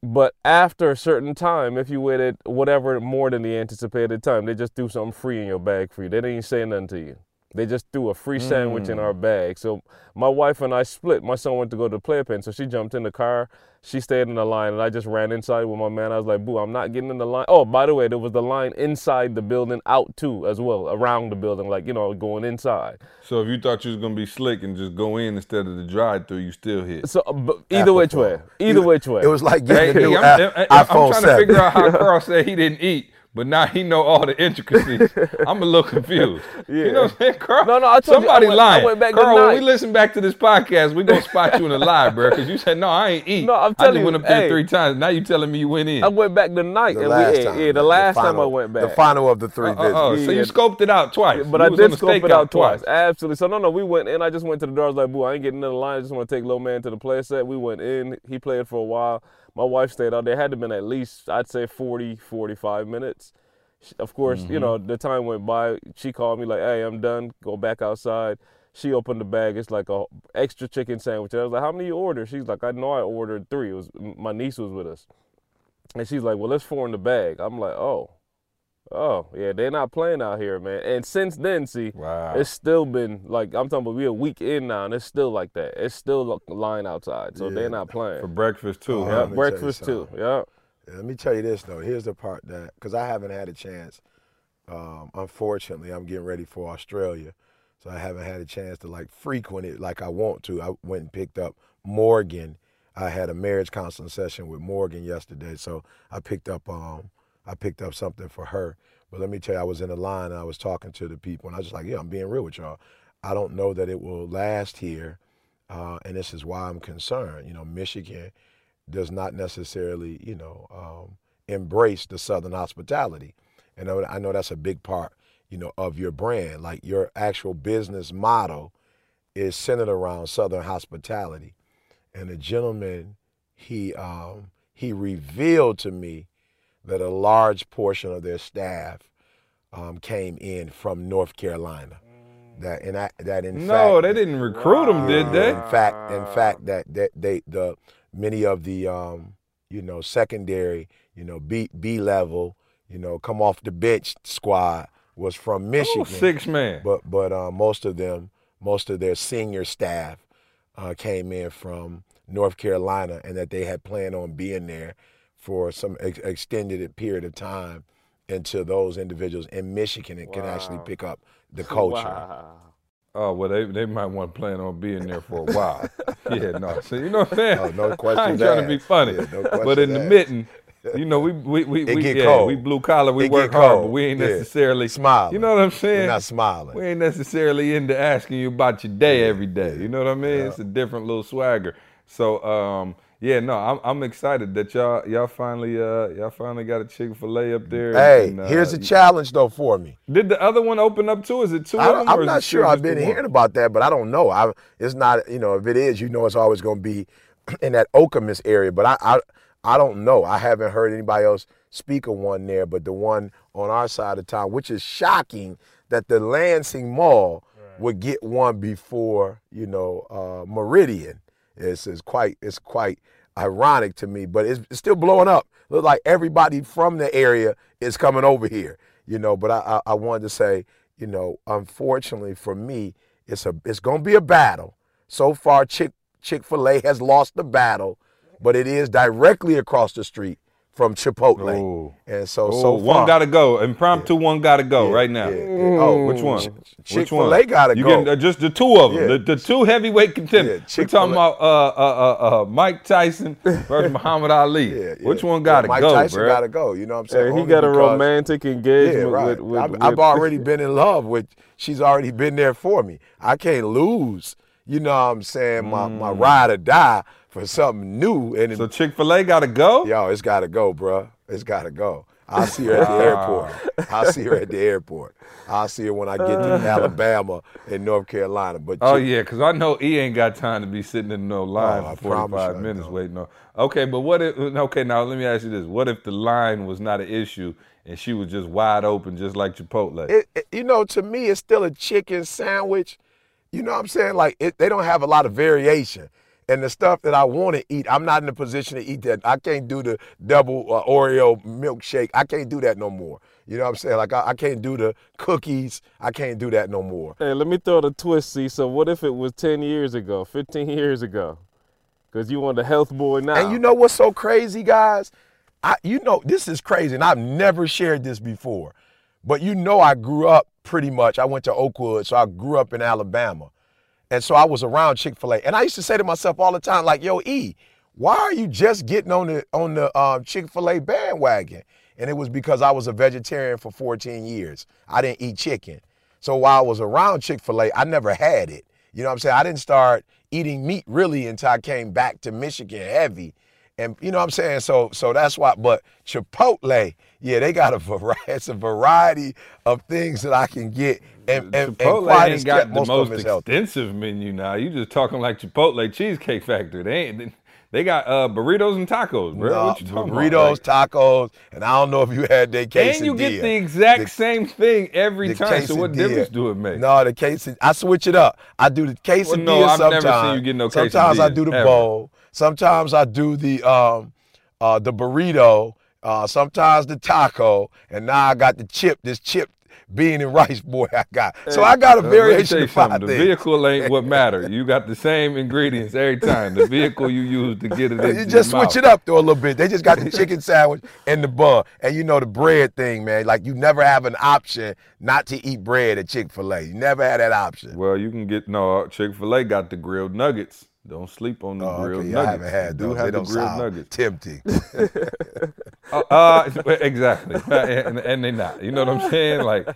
but after a certain time, if you waited whatever more than the anticipated time, they just threw something free in your bag for you. They didn't even say nothing to you. They just threw a free sandwich in our bag. So my wife and I split. My son went to go to the playpen, so she jumped in the car. She stayed in the line, and I just ran inside with my man. I was like, "Boo, I'm not getting in the line." Oh, by the way, there was the line inside the building, out too, as well, around the building, like you know, going inside. So if you thought you was gonna be slick and just go in instead of the drive through, you still hit. So, but either which way, either which way. It was like Hey, getting a new I'm, i- I'm- I'm iPhone trying to figure out how Karl said he didn't eat, but now he know all the intricacies. I'm a little confused. You know what I'm saying, Karl? No, no, I told you, Somebody I went- I lying. went back Karl, when we listen back to this podcast, we gonna spot you in a lie, bro, because you said no, I ain't eat. No, I'm I telling just you, went up there hey. three times. Now you telling me you went in. I went back tonight, The and last we time. Yeah, the the last time I went back. The final of the three Oh, visits. oh, so Yeah. you scoped it out twice. But You I did scope it out twice. Absolutely. So no, no, we went in. I just went to the door. I was like, "Boo, I ain't getting in the line. I just want to take little man to the play set." We went in. He played for a while. My wife stayed out there. Had to been at least, I'd say, 40, 45 minutes. She- Of course, you mm-hmm. know, the time went by. She called me like, "Hey, I'm done. Go back outside." She opened the bag. It's like a extra chicken sandwich. And I was like, "How many you ordered?" She's like, "I know I ordered three. It was my niece was with us." And she's like, "Well, there's four in the bag." I'm like, "Oh, oh, yeah, they're not playing out here, man." And since then, see, Wow. it's still been like I'm talking about. We a week in now, and it's still like that. It's still a line outside, so Yeah. they're not playing. For breakfast too. Uh-huh. yeah, let me tell you breakfast too. something. Yeah. Let me tell you this though. Here's the part that because I haven't had a chance. Um, unfortunately, I'm getting ready for Australia, so I haven't had a chance to like frequent it like I want to. I went and picked up Morgan. I had a marriage counseling session with Morgan yesterday, so I picked up um, I picked up something for her. But let me tell you, I was in the line and I was talking to the people, and I was just like, yeah, I'm being real with y'all. I don't know that it will last here, uh, and this is why I'm concerned. You know, Michigan does not necessarily, you know, um, embrace the Southern hospitality. And I know, I know that's a big part, you know, of your brand. Like your actual business model is centered around Southern hospitality. And the gentleman, he um, he revealed to me that a large portion of their staff um, came in from North Carolina. That and I, that in No, fact, they didn't recruit them, did they? in fact, in fact, that that they the many of the um, you know secondary, you know B B level, you know come off the bench squad was from Michigan. Oh, six man. But but uh, most of them, most of their senior staff uh, came in from North Carolina, and that they had planned on being there for some ex- extended period of time until those individuals in Michigan can actually pick up the culture. Wow. Oh well, they they might want to plan on being there for a while. yeah, no. So you know what I'm saying? Oh, no I ain't questions trying to be funny, Yeah, no but questions in the asked. mitten, you know, we we we, It we get yeah, cold. we blue collar, we It work hard, but we ain't Yeah. necessarily Smiling. You know what I'm saying? We're not smiling. We ain't necessarily into asking you about your day every day. You know what I mean? It's a different little swagger. So um, yeah, no, I'm I'm excited that y'all y'all finally uh y'all finally got a Chick-fil-A up there. Hey, and, uh, here's a challenge though for me. Did the other one open up too? Is it two I, of them? or I'm not sure. I've been hearing about that, but I don't know. I it's not. You know, if it is, you know, it's always going to be in that Okemos area. But I, I I don't know. I haven't heard anybody else speak of one there. But the one on our side of town, which is shocking, that the Lansing Mall would get one before you know uh, Meridian. It's, it's quite it's quite ironic to me, but it's, it's still blowing up. Look like everybody from the area is coming over here, you know. But I, I, I wanted to say, you know, unfortunately for me, it's a it's gonna be a battle. So far, Chick Chick-fil-A has lost the battle, but it is directly across the street from Chipotle, Ooh. and so Oh, so one got to go. Impromptu one got to go Yeah, right now. yeah, yeah. Oh, which one? Ch- Which one? Chick-fil-A gotta you go. Getting, uh, just the two of them. Yeah. The, the two heavyweight contenders. Yeah, We're talking about uh, uh, uh, uh, Mike Tyson versus Muhammad Ali. Yeah, yeah. Which one got to Mike go, Mike Tyson bro? got to go. You know what I'm saying? Hey, he Only got a because- romantic Yeah, engagement right. with, with, I've, with I've already been in love with. She's already been there for me. I can't lose. You know what I'm saying? My my ride or die for something new. And. So Chick-fil-A got to go. yo, it's got to go, bruh. It's got to go. I'll see her at the airport. I'll see her at the airport. I'll see her when I get to uh. Alabama and North Carolina. But Oh Chick- yeah, because I know he ain't got time to be sitting in no oh, line Oh, for 45 minutes waiting on. Okay, but what if? Okay, now let me ask you this: What if the line was not an issue and she was just wide open, just like Chipotle? it, it- you know, to me, it's still a chicken sandwich. You know what I'm saying? Like it, they don't have a lot of variation. And the stuff that I want to eat, I'm not in a position to eat that. I can't do the double uh, Oreo milkshake. I can't do that no more. You know what I'm saying? Like I, I can't do the cookies. I can't do that no more. Hey, let me throw the twist. See, so what if it was 10 years ago, 15 years ago? Because you want the health boy now. And you know what's so crazy, guys? I, you know, this is crazy, and I've never shared this before. But you know, I grew up pretty much. I went to Oakwood, so I grew up in Alabama, and so I was around Chick-fil-A. And I used to say to myself all the time, like, "Yo, E, why are you just getting on the on the um, Chick-fil-A bandwagon?" And it was because I was a vegetarian for 14 years. I didn't eat chicken, so while I was around Chick-fil-A, I never had it. You know what I'm saying? I didn't start eating meat really until I came back to Michigan heavy. And you know what I'm saying? So so that's why but Chipotle, yeah, they got a variety it's a variety of things that I can get and, and, and Chipotle ain't got the most most them is healthy. extensive menu now. You just talking like Chipotle Cheesecake Factory. They ain't. They got uh, burritos and tacos, bro. Nah, what you talking burritos, about? Tacos, and I don't know if you had their quesadilla. and you get the exact The- same thing every time. So what difference do it make? No, the quesadilla. I switch it up. I do the quesadilla no, I've never sometimes. seen you get no sometimes I do the ever. bowl. Sometimes I do the um uh the burrito. Uh, sometimes the taco, and now I got the chip. This chip bean and rice boy I got. So I got a uh, let me tell variation of five. The vehicle ain't what matter. You got the same ingredients every time. The vehicle you use to get it into You just switch mouth. it up though a little bit. They just got the chicken sandwich and the bun, and you know the bread thing, man. Like you never have an option not to eat bread at Chick-fil-A. You never had that option. Well, you can get no Chick-fil-A got the grilled nuggets. Don't sleep on the Oh, grilled okay, I nuggets. haven't had do those. have They the don't grilled sound nuggets. tempting. Uh, uh, exactly, and, and they not. You know what I'm saying? Like,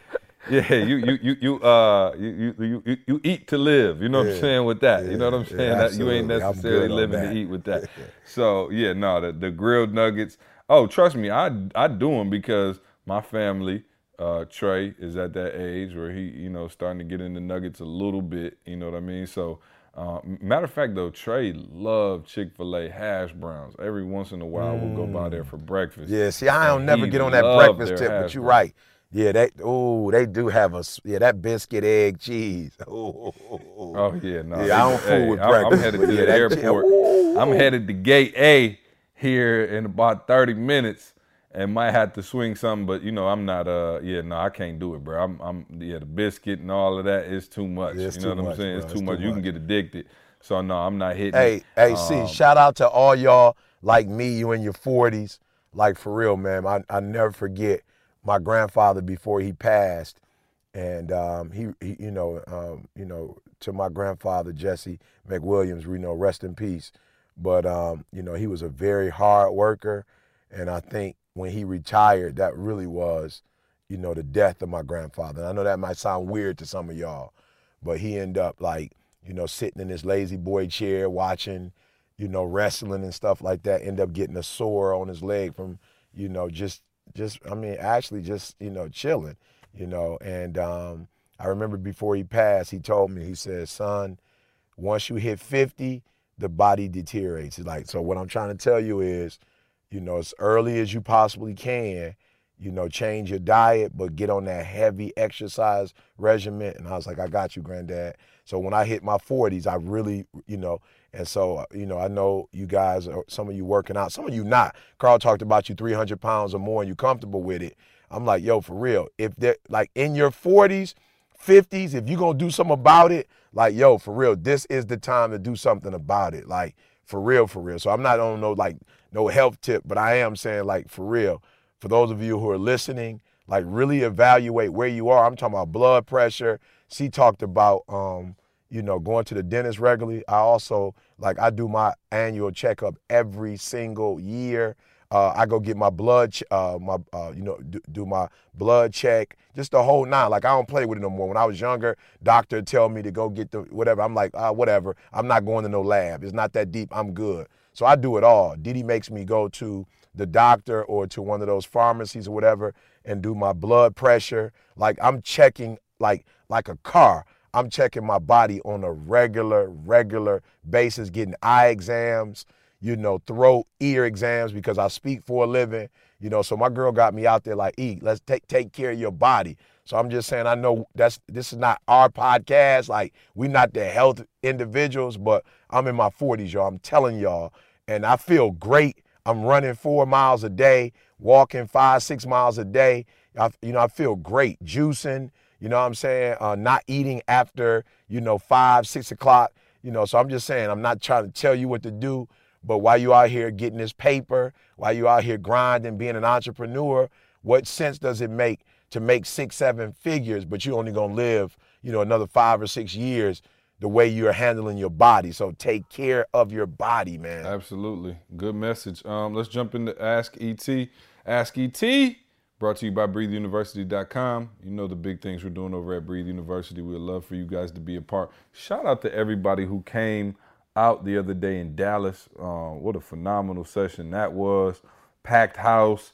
yeah, you you you you uh you you you, you eat to live. You know what I'm saying with that? you know what I'm yeah, saying? that you ain't necessarily living that. to eat with that. So yeah, no, the the grilled nuggets. Oh, trust me, I I do them because my family. Uh, Trey is at that age where he, you know, starting to get into nuggets a little bit. You know what I mean? So, uh, matter of fact, though, Trey loved Chick-fil-A hash browns. Every once in a while, we'll go by there for breakfast. Yeah, see, I don't never get on that breakfast tip, but you're right. Yeah, they oh they do have a yeah that biscuit egg cheese. Oh, Oh yeah, no. Yeah, I don't hey, fool with I'm, I'm headed to yeah, the airport. I'm headed to Gate A here in about 30 minutes, and might have to swing something. But you know, I'm not. Uh, yeah, no, I can't do it, bro. I'm, I'm. Yeah, the biscuit and all of that is too much. Yeah, you know too what I'm saying? bro. It's It's too too much. You can get addicted. So no, I'm not hitting. Hey, it. hey, see, Um, shout out to all y'all like me, you in your 40s. Like for real, man. I, I never forget my grandfather before he passed. and um, he, he, you know, um, you know, to my grandfather Jesse McWilliams, you know, rest in peace. But um, you know, he was a very hard worker, and I think when he retired, that really was, you know, the death of my grandfather. And I know that might sound weird to some of y'all, but he ended up like, you know, sitting in his lazy boy chair watching, you know, wrestling and stuff like that. End up getting a sore on his leg from, you know, just just I mean, actually just you know, chilling you know. And um, I remember before he passed, he told me, he said, son, once you hit 50, the body deteriorates. Like, so what I'm trying to tell you is, you know, as early as you possibly can, you know, change your diet, but get on that heavy exercise regimen. And I was like, I got you, granddad. So when I hit my 40s, I really, you know, and so, uh, you know, I know you guys, are, some of you working out, some of you not. Karl talked about you 300 pounds or more and you're comfortable with it. I'm like, yo, for real. If they're like in your 40s, 50s, if you're gonna do something about it, like, yo, for real, this is the time to do something about it. Like, for real, for real. So I'm not on no like no health tip, but I am saying like for real. For those of you who are listening, like really evaluate where you are. I'm talking about blood pressure. She talked about um, you know, going to the dentist regularly. I also like I do my annual checkup every single year. Uh, I go get my blood, ch- uh, my uh, you know, do, do, my blood check, just the whole nine. Like I don't play with it no more. When I was younger, doctor tell me to go get the whatever. I'm like, uh, whatever. I'm not going to no lab. It's not that deep. I'm good. So I do it all. Didi makes me go to the doctor or to one of those pharmacies or whatever and do my blood pressure. Like I'm checking like like a car. I'm checking my body on a regular, regular basis, getting eye exams, you know, throat, ear exams because I speak for a living. You know, so my girl got me out there like, eat, let's take take care of your body. So I'm just saying, I know that's this is not our podcast. Like, we're not the health individuals, but I'm in my 40s, y'all. I'm telling y'all, and I feel great. I'm running four miles a day, walking five, six miles a day. I, you know, I feel great, juicing. You know what I'm saying? Uh, not eating after you know five, six o'clock. You know, so I'm just saying, I'm not trying to tell you what to do. But while you out here getting this paper, while you out here grinding, being an entrepreneur, what sense does it make to make six, seven figures, but you only gonna live, you know, another five or six years the way you're handling your body. So take care of your body, man. Absolutely. Good message. Um, let's jump into Ask ET. Ask ET, brought to you by BreatheUniversity.com. You know the big things we're doing over at Breathe University. We'd love for you guys to be a part. Shout out to everybody who came out the other day in Dallas. Uh, what a phenomenal session that was. Packed house,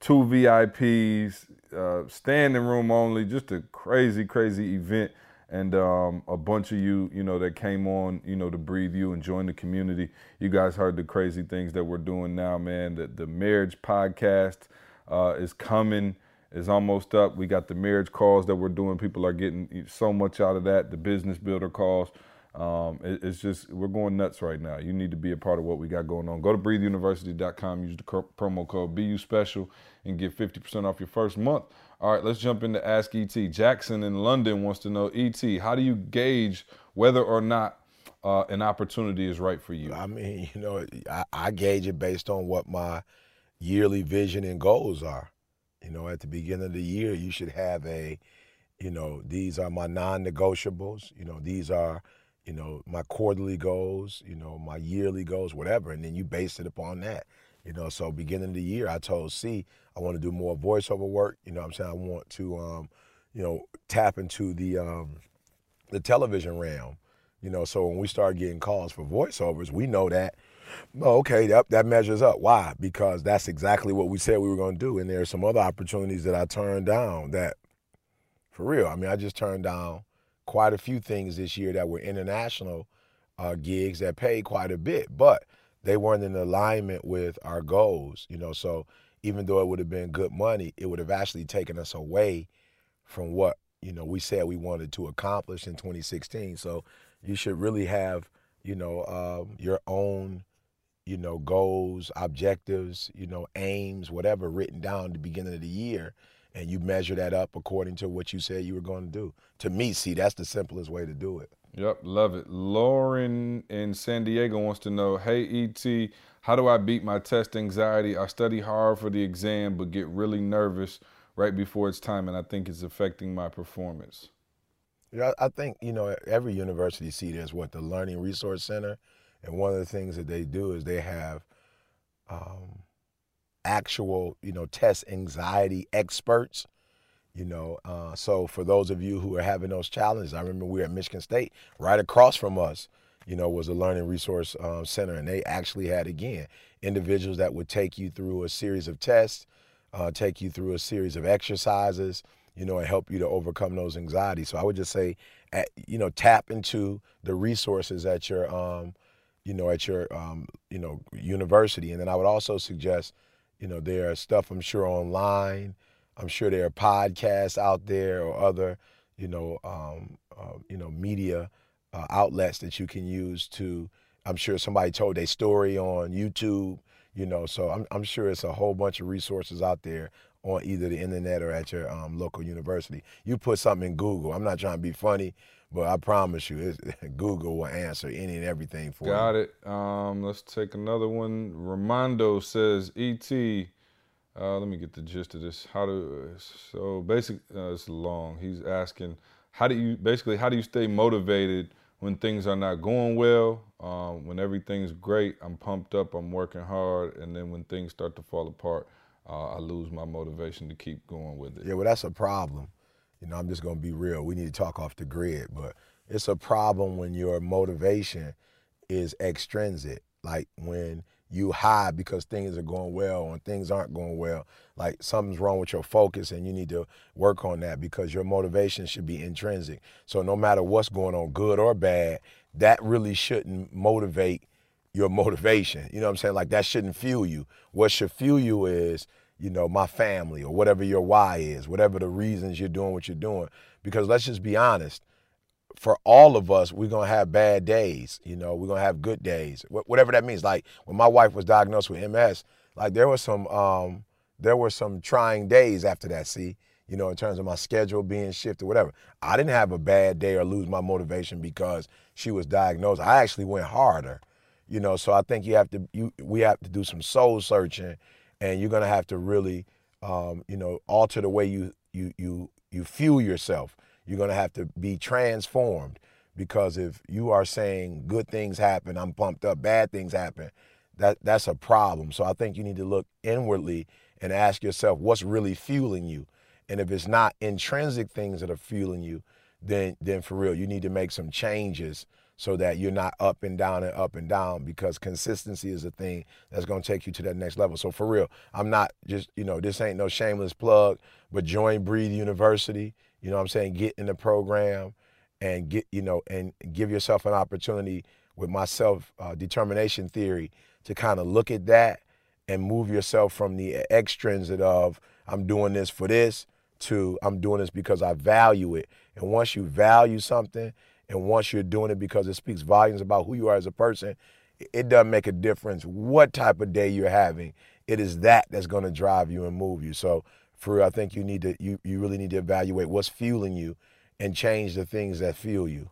two VIPs, uh, standing room only. Just a crazy, crazy event. And um, a bunch of you, you know, that came on, you know, to breathe you and join the community. You guys heard the crazy things that we're doing now, man. The, the marriage podcast uh, is coming is almost up. We got the marriage calls that we're doing. People are getting so much out of that. The business builder calls. Um, it, it's just we're going nuts right now. You need to be a part of what we got going on. Go to breatheuniversity.com, use the promo code BU Special, and get 50% off your first month. All right, let's jump into Ask ET. Jackson in London wants to know, ET, how do you gauge whether or not uh, an opportunity is right for you? I mean, you know, I, I gauge it based on what my yearly vision and goals are. You know, at the beginning of the year, you should have a, you know, these are my non-negotiables. You know, these are you know, my quarterly goals, you know, my yearly goals, whatever, and then you base it upon that. You know, so beginning of the year, I told C I want to do more voiceover work. You know, what I'm saying I want to, um, you know, tap into the um, the television realm. You know, so when we start getting calls for voiceovers, we know that. Oh, okay, that, that measures up. Why? Because that's exactly what we said we were going to do. And there are some other opportunities that I turned down that, for real, I mean, I just turned down quite a few things this year that were international uh, gigs that paid quite a bit, but they weren't in alignment with our goals, you know. So even though it would have been good money, it would have actually taken us away from what you know we said we wanted to accomplish in 2016. So you should really have you know um, your own you know goals, objectives, you know aims, whatever written down at the beginning of the year and you measure that up according to what you said you were going to do. To me, see, that's the simplest way to do it. Yep, love it. Lauren in San Diego wants to know, hey ET, how do I beat my test anxiety? I study hard for the exam but get really nervous right before it's time, and I think it's affecting my performance. Yeah, I think you know every university see there's what the Learning Resource Center, and one of the things that they do is they have um, actual you know test anxiety experts. You know, uh, so for those of you who are having those challenges, I remember we were at Michigan State, right across from us, you know, was a Learning Resource um, Center, and they actually had again individuals that would take you through a series of tests, uh, take you through a series of exercises, you know, and help you to overcome those anxieties. So I would just say, at, you know, tap into the resources at your, um, you know, at your, um, you know, university. And then I would also suggest, you know, there are stuff I'm sure online. I'm sure there are podcasts out there or other, you know, um, uh, you know, media uh, outlets that you can use to. I'm sure somebody told a story on YouTube, you know. So I'm I'm sure it's a whole bunch of resources out there on either the internet or at your um, local university. You put something in Google. I'm not trying to be funny, but I promise you, Google will answer any and everything for Got you. Got it. Um, let's take another one. Ramondo says, "Et, uh, let me get the gist of this. How do so? Basic. Uh, it's long. He's asking, how do you basically how do you stay motivated when things are not going well? Um, when everything's great, I'm pumped up, I'm working hard, and then when things start to fall apart, uh, I lose my motivation to keep going with it. Yeah, well, that's a problem. You know, I'm just gonna be real. We need to talk off the grid, but it's a problem when your motivation is extrinsic. Like when you high because things are going well and things aren't going well. Like something's wrong with your focus and you need to work on that because your motivation should be intrinsic. So no matter what's going on, good or bad, that really shouldn't motivate your motivation. You know what I'm saying? Like that shouldn't fuel you. What should fuel you is, you know, my family or whatever your why is, whatever the reasons you're doing what you're doing. Because let's just be honest, for all of us, we're gonna have bad days. You know, we're gonna have good days, whatever that means. Like when my wife was diagnosed with MS, like there was some, um, there were some trying days after that. See, you know, in terms of my schedule being shifted, whatever. I didn't have a bad day or lose my motivation because she was diagnosed. I actually went harder. You know, so I think you have to, you we have to do some soul searching, and you're gonna have to really, um, you know, alter the way you you you you fuel yourself you're going to have to be transformed because if you are saying good things happen, I'm pumped up, bad things happen, that that's a problem. So I think you need to look inwardly and ask yourself what's really fueling you. And if it's not intrinsic things that are fueling you, then then for real, you need to make some changes so that you're not up and down and up and down because consistency is a thing that's going to take you to that next level. So for real, I'm not just, you know, this ain't no shameless plug, but join Breathe University. You know what I'm saying? Get in the program and get, you know, and give yourself an opportunity with my self uh, determination theory to kind of look at that and move yourself from the extrinsic of I'm doing this for this to I'm doing this because I value it. And once you value something and once you're doing it because it speaks volumes about who you are as a person, it doesn't make a difference what type of day you're having. It is that that's going to drive you and move you. So for I think you need to you you really need to evaluate what's fueling you and change the things that fuel you.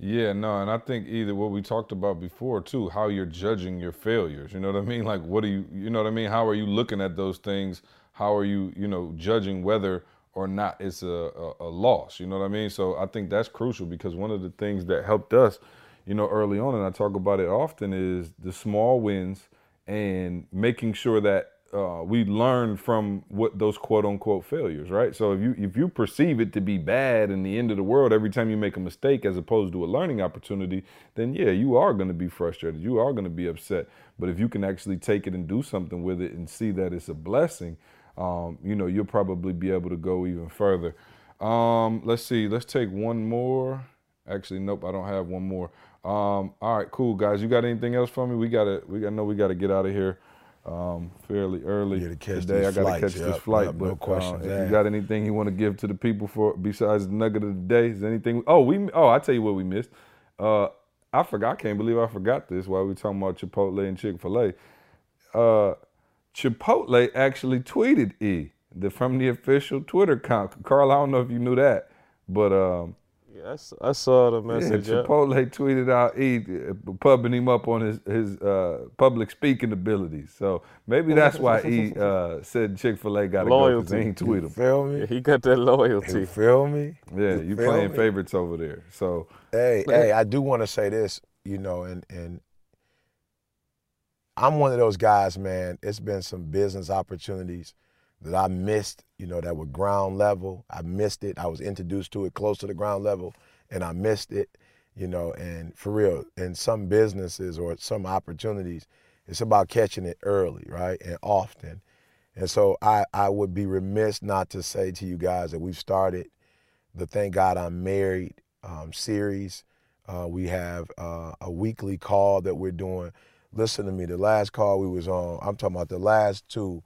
Yeah, no, and I think either what we talked about before too, how you're judging your failures. You know what I mean? Like, what do you, you know what I mean? How are you looking at those things? How are you, you know, judging whether or not it's a, a, a loss? You know what I mean? So I think that's crucial because one of the things that helped us, you know, early on, and I talk about it often, is the small wins and making sure that uh, we learn from what those quote unquote failures, right? So if you if you perceive it to be bad and the end of the world every time you make a mistake, as opposed to a learning opportunity, then yeah, you are going to be frustrated. You are going to be upset. But if you can actually take it and do something with it and see that it's a blessing, um, you know, you'll probably be able to go even further. Um, let's see. Let's take one more. Actually, nope, I don't have one more. Um, all right, cool guys. You got anything else for me? We gotta. We I know we gotta get out of here um, fairly early Yeah, to catch today. I got to flights. catch this Yep, flight. yep, but no questions uh, if you got anything you want to give to the people for besides the nugget of the day, is anything? Oh, we. Oh, I tell you what we missed. Uh, I forgot. I can't believe I forgot this while we were talking about Chipotle and Chick Fil A. Uh, Chipotle actually tweeted E the, from the official Twitter account. Karl, I don't know if you knew that, but um, I, s- I saw the message. Yeah, Chipotle tweeted out E uh, pubbing him up on his his uh, public speaking abilities. So maybe that's why E uh, said Chick-fil-A got to go because Loyalty. he ain't tweet him. Feel me? Yeah, he got that You loyalty. feel me? Yeah, you feel playing me? favorites over there. So Hey, hey, I do want to say this, you know, and and I'm one of those guys, man. It's been some business opportunities that I missed, you know, that were ground level. I missed it. I was introduced to it close to the ground level, and I missed it, you know. And for real, in some businesses or some opportunities, it's about catching it early, right, and often. And so I I would be remiss not to say to you guys that we've started the Thank God I'm Married um, series. Uh, we have uh, a weekly call that we're doing. Listen to me. The last call we was on, I'm talking about the last two.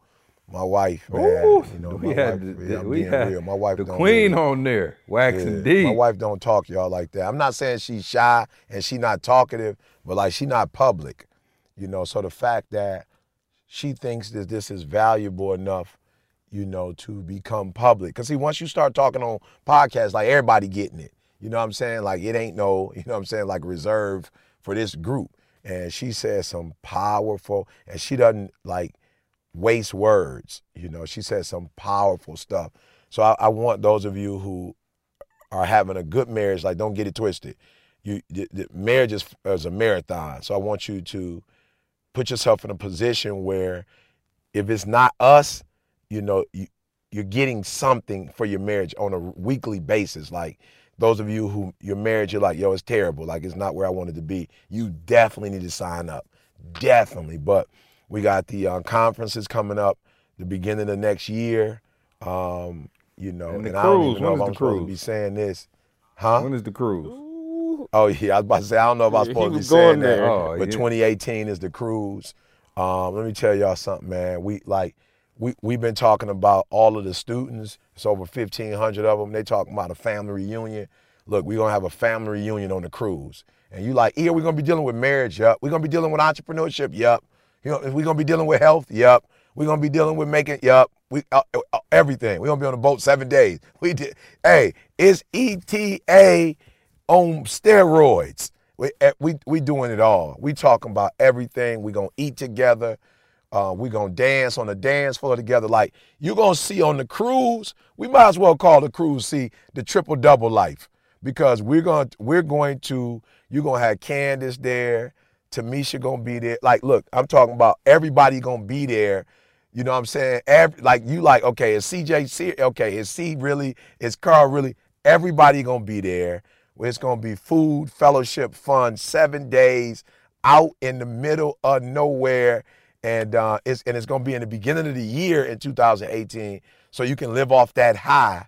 My wife, man. Ooh, you know, we my had wife, the, I'm we being had real. My wife the don't queen really- on there, waxing yeah, deep. My wife don't talk y'all like that. I'm not saying she's shy and she not talkative, but like she not public. You know, so the fact that she thinks that this is valuable enough, you know, to become public. Cause see, once you start talking on podcasts, like everybody getting it. You know what I'm saying? Like it ain't no, you know what I'm saying, like reserved for this group. And she says some powerful, and she doesn't like waste words. You know, she says some powerful stuff. So I, I want those of you who are having a good marriage, like don't get it twisted. You, the, the marriage is, is a marathon. So I want you to put yourself in a position where if it's not us, you know, you, you're getting something for your marriage on a weekly basis. Like those of you who your marriage, you're like, yo, it's terrible. Like it's not where I wanted to be. You definitely need to sign up. Definitely. But we got the uh, conferences coming up the beginning of next year. Um, you know, And and, I don't even know if I'm supposed to be saying this. Huh? when is the cruise? Oh yeah, I was about to say I don't know if I was Yeah, he supposed to be saying going that, there. Oh, but yeah. 2018 is the cruise. Um, let me tell y'all something, man. We like we we've been talking about all of the students. It's over 1,500 of them. They talking about a family reunion. Look, we're gonna have a family reunion on the cruise, and you like, yeah, we're gonna be dealing with marriage. Yup. We're gonna be dealing with entrepreneurship. Yup. You know, we're gonna be dealing with health. Yup. We're gonna be dealing with making. Yup. We uh, uh, everything. We're gonna be on the boat seven days. We did. Hey, it's ETA on steroids. We, eh, we, we doing it all. We talking about everything. We gonna eat together. Uh, we gonna dance on the dance floor together. Like you gonna see on the cruise. We might as well call the cruise see the triple double life because we're gonna we're going to you're gonna have Candace there. Tamisha gonna be there. Like, look, I'm talking about everybody gonna be there. You know what I'm saying? Every, like you like, okay, is CJ se- okay, is C really, is Karl really? Everybody gonna be there. It's gonna be food, fellowship, fun, seven days out in the middle of nowhere. And uh, it's and it's gonna be in the beginning of the year in 2018. So you can live off that high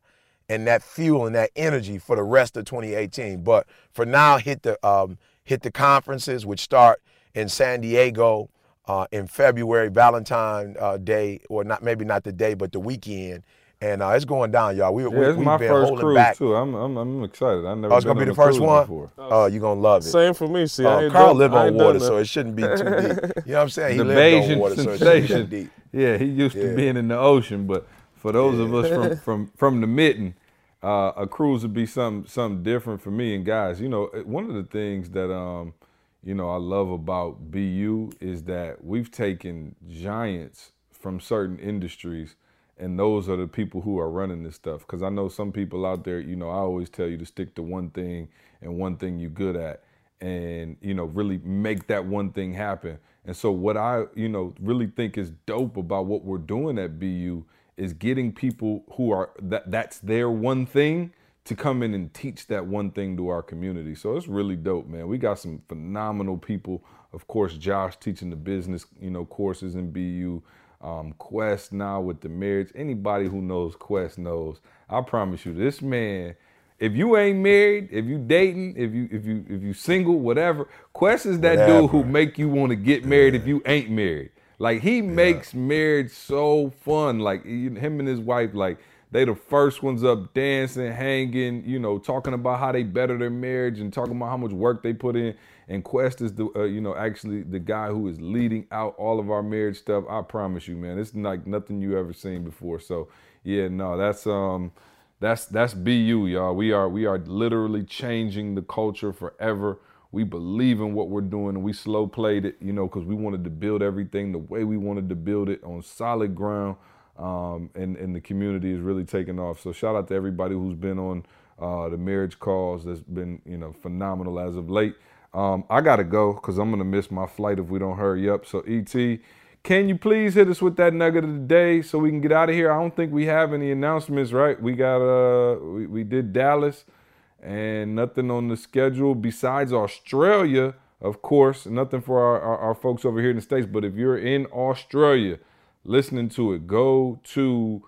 and that fuel and that energy for the rest of 2018. But for now, hit the um, hit the conferences, which start in San Diego uh, in February, Valentine uh, Day, or not maybe not the day, but the weekend. And uh, it's going down, y'all. We, Yeah, we, it's we've my been first holding cruise back. too. I'm, I'm I'm excited. I never. Oh, it's gonna be the first one. Before. Oh, you gonna love it. Same for me. See, I Uh, ain't Karl done- live on ain't water, done so it shouldn't be too deep. You know what I'm saying? He the lived on Bajan water, so it shouldn't be sensation. deep. Yeah, he used to being in the ocean, but for those of us from from from the mitten, uh, a cruise would be something something different for me. And guys, you know, one of the things that um, you know I love about BU is that we've taken giants from certain industries, and those are the people who are running this stuff. Because I know some people out there, you know, I always tell you to stick to one thing and one thing you're good at and you know really make that one thing happen. And so what i you know really think is dope about what we're doing at bu is getting people who are that that's their one thing to come in and teach that one thing to our community. So it's really dope man. We got some phenomenal people. Of course josh teaching the business you know courses in bu um, quest now with the marriage anybody who knows quest knows i promise you this man if you ain't married, if you dating, if you if you if you single, whatever, Quest is that dude who make you want to get married if you ain't married. Like he makes marriage so fun. Like him and his wife, like they the first ones up dancing, hanging, you know, talking about how they better their marriage and talking about how much work they put in. And Quest is the uh, you know actually the guy who is leading out all of our marriage stuff. I promise you, man, it's like nothing you ever seen before. So yeah, no, that's um That's that's BU, y'all. We are we are literally changing the culture forever. We believe in what we're doing, and we slow played it, you know, because we wanted to build everything the way we wanted to build it on solid ground. Um, and and the community is really taking off. So shout out to everybody who's been on uh, the marriage calls. That's been you know phenomenal as of late. Um, I gotta go because I'm gonna miss my flight if we don't hurry up. So ET, can you please hit us with that nugget of the day so we can get out of here? I don't think we have any announcements, right? We got uh we, we did Dallas and nothing on the schedule besides Australia, of course. Nothing for our, our, our folks over here in the States. But if you're in Australia listening to it, go to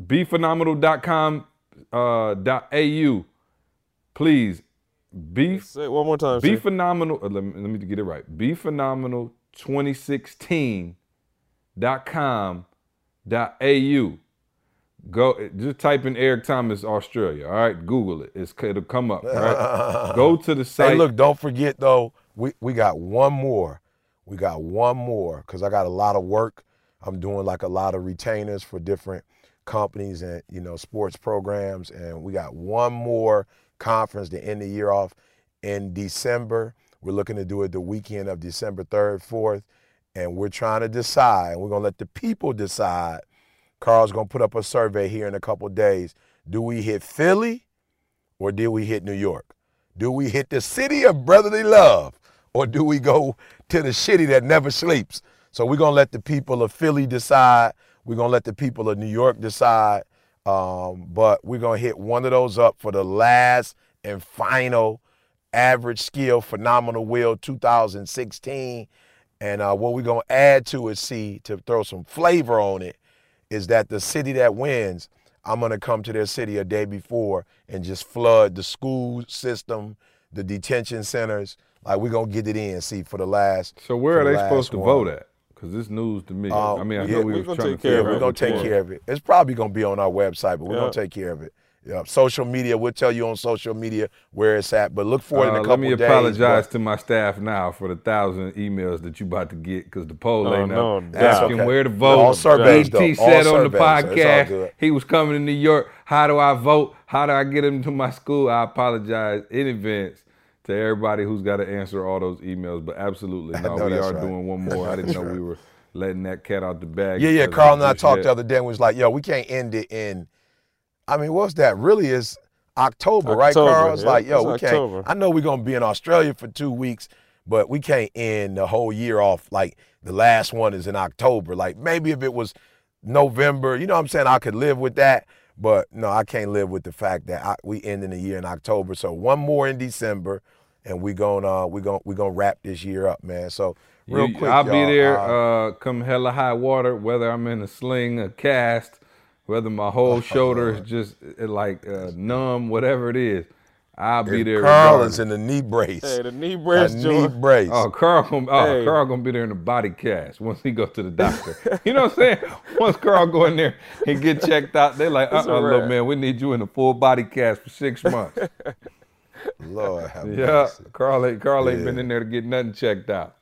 bephenomenal.com uh, au. Please be Say it one more time. be Be phenomenal. uh, Let me, let me get it right. Be phenomenal 2016.com dot au. Go just type in Eric Thomas Australia. All right, Google it. It's it'll come up. All right. Go to the site. Hey, look, don't forget though, we, we got one more. We got one more because I got a lot of work. I'm doing like a lot of retainers for different companies and you know sports programs, and we got one more conference to end the year off in December. We're looking to do it the weekend of December 3rd, 4th, and we're trying to decide. We're gonna let the people decide. Karl's gonna put up a survey here in a couple days. Do we hit Philly or do we hit New York? Do we hit the city of brotherly love or do we go to the city that never sleeps? So we're going to let the people of Philly decide. We're going to let the people of New York decide. Um, but we're going to hit one of those up for the last and final average skill phenomenal wheel 2016. And uh, what we're going to add to it, see, to throw some flavor on it, is that the city that wins, I'm going to come to their city a day before and just flood the school system, the detention centers. Like we're going to get it in, see, for the last. so where are the they supposed to vote at? Because this news to me. Uh, I mean, I yeah, know we we were gonna trying take to care Yeah, of figure we're going to take care of it. It's probably going to be on our website, but we're Yeah. going to take care of it. Yeah, social media, we'll tell you on social media where it's at, but look for it in a Uh, couple let me days. apologize but- to my staff now for the thousand emails that you about to get because the poll No, ain't no, up that's asking okay. where to vote. All surveys, though. ET All said on the surveys, so it's all podcast good. he was coming to New York. How do I vote? How do I get him to my school? I apologize in advance to everybody who's got to answer all those emails. But absolutely, no, know we are right. doing one more. I didn't know we were letting that cat out the bag. Yeah, yeah. Karl and I talked the other day and was like, yo, we can't end it in. I mean, what's that? Really is October, right, October, Karl? It's yeah, like, yo, it's we can't. October. I know we're gonna be in Australia for two weeks, but we can't end the whole year off like the last one is in October. Like maybe if it was November, you know what I'm saying? I could live with that. But no, I can't live with the fact that I, we ending the year in October. So one more in December, and we gonna uh, we gonna we gonna wrap this year up, man. So real You- quick, I'll be y'all, there. uh, Uh, come hella high water, whether I'm in a sling, a cast, whether my whole shoulder is just uh, like uh, numb, whatever it is. I'll be there. Karl regardless. is in the knee brace. Hey, the knee a brace knee brace. Oh, Karl gonna, oh, Hey. Karl gonna be there in a body cast once he go to the doctor. you know what I'm saying? Once Karl go in there and get checked out, they're like, uh-uh, little man, we need you in a full body cast for six months. Lord have yeah, mercy. Karl ain't Karl ain't been in there to get nothing checked out.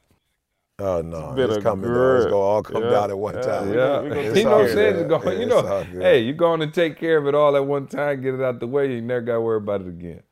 Oh no, been it's a coming. though. It's grip. gonna all come Yeah, down at one yeah, time. we Yeah, gonna- he It's know what I'm saying. It's going, you It's know, hey, you going to take care of it all at one time, get it out the way. You never got to worry about it again.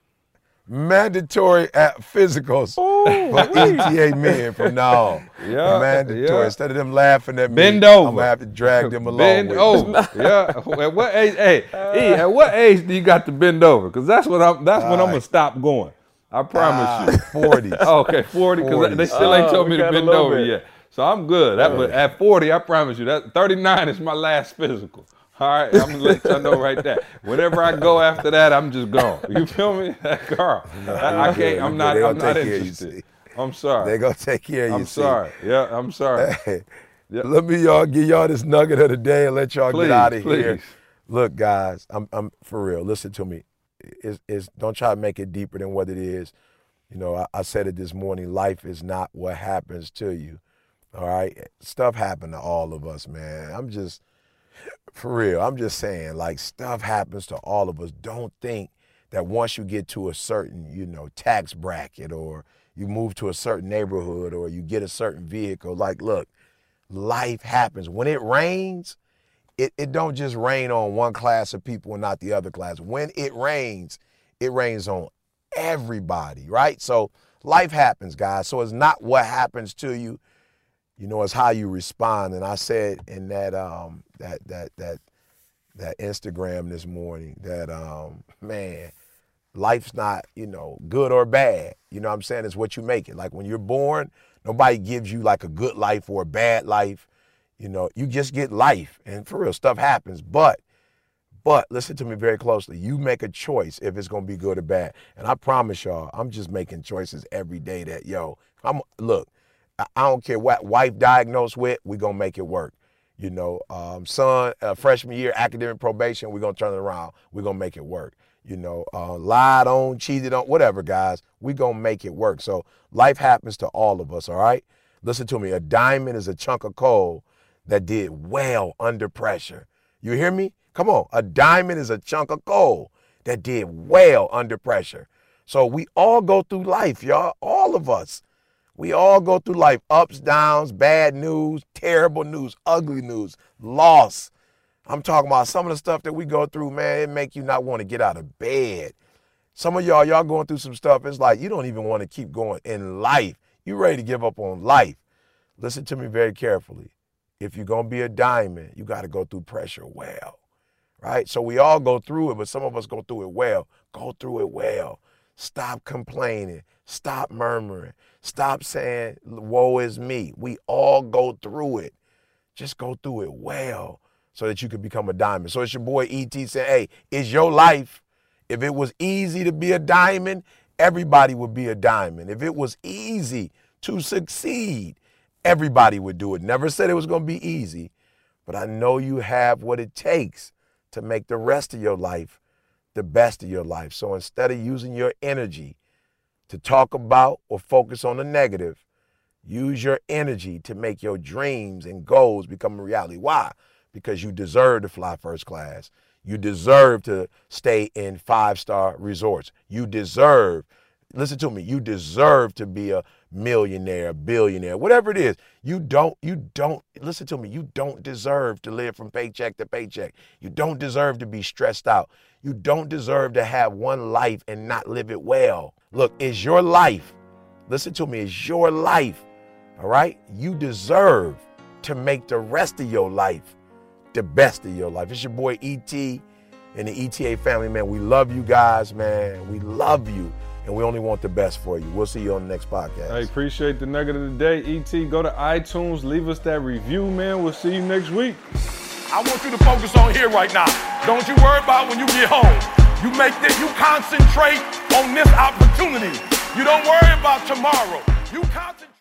Mandatory at physicals for ETA men from now on. Yeah, Mandatory. yeah. Instead of them laughing at me, Bend I'm gonna have to drag them along Bend with over. me. yeah. At what age? Hey, E, at what age do you got to bend over? Because that's what I'm. That's when I'm gonna stop going. I promise you. Ah, 40. Oh, okay, 40, because they still ain't Oh, told we me to bend over bit. yet. So I'm good. That, but at 40, I promise you, that 39 is my last physical. All right, I'm gonna let y'all know right there. Whenever I go after that, I'm just gone. You feel me, Karl? I, I can't. I'm not. I'm not take care of interested. I'm sorry. They gonna take care of you. I'm see. sorry. Yeah, I'm sorry. Hey, Yeah. Let me y'all give y'all this nugget of the day and let y'all Please, get out of here. please. Look, guys, I'm I'm for real. Listen to me. It's, it's don't try to make it deeper than what it is. You know, I, I said it this morning. Life is not what happens to you. All right, stuff happened to all of us, man. I'm just for real. I'm just saying, like stuff happens to all of us. Don't think that once you get to a certain, you know, tax bracket or you move to a certain neighborhood or you get a certain vehicle, like, look, life happens. When it rains, it, it don't just rain on one class of people and not the other class. When it rains, it rains on everybody, right? So life happens, guys. So it's not what happens to you, you know, it's how you respond. And I said in that um that that that that Instagram this morning that um man, life's not, you know, good or bad. You know what I'm saying? It's what you make it. Like when you're born, nobody gives you like a good life or a bad life. You know, you just get life. And for real, stuff happens. But but listen to me very closely. You make a choice if it's gonna be good or bad. And I promise y'all, I'm just making choices every day that yo, I'm look, I don't care what wife diagnosed with, we gonna make it work. You know, um, son, uh, freshman year, academic probation, we're gonna turn it around. We're gonna make it work. You know, uh, lied on, cheated on, whatever, guys. we gonna make it work. So life happens to all of us, all right? Listen to me. A diamond is a chunk of coal that did well under pressure. You hear me? Come on. A diamond is a chunk of coal that did well under pressure. So we all go through life, y'all. All of us. We all go through life ups, downs, bad news, terrible news, ugly news, loss. I'm talking about some of the stuff that we go through, man. It make you not want to get out of bed. Some of y'all, y'all going through some stuff. It's like you don't even want to keep going in life. You ready to give up on life. Listen to me very carefully. If you're gonna be a diamond, you got to go through pressure well right? So we all go through it, but some of us go through it well. Go through it well. Stop complaining. Stop murmuring. Stop saying, woe is me. We all go through it. Just go through it well so that you can become a diamond. So it's your boy ET saying, hey, it's your life. If it was easy to be a diamond, everybody would be a diamond. If it was easy to succeed, everybody would do it. Never said it was going to be easy, but I know you have what it takes to make the rest of your life the best of your life. So instead of using your energy to talk about or focus on the negative, use your energy to make your dreams and goals become a reality. Why? Because you deserve to fly first class. You deserve to stay in five star resorts. You deserve, listen to me, you deserve to be a millionaire, billionaire, whatever it is. You don't, you don't, listen to me, you don't deserve to live from paycheck to paycheck. You don't deserve to be stressed out. You don't deserve to have one life and not live it well. Look, it's your life. Listen to me, it's your life. All right? You deserve to make the rest of your life the best of your life. It's your boy ET and the ETA family, man. We love you guys, man. We love you and we only want the best for you. We'll see you on the next podcast. I appreciate the nugget of the day. ET, go to iTunes, leave us that review, man. We'll see you next week. I want you to focus on here right now. Don't you worry about when you get home. You make this, you concentrate on this opportunity. You don't worry about tomorrow. You concentrate.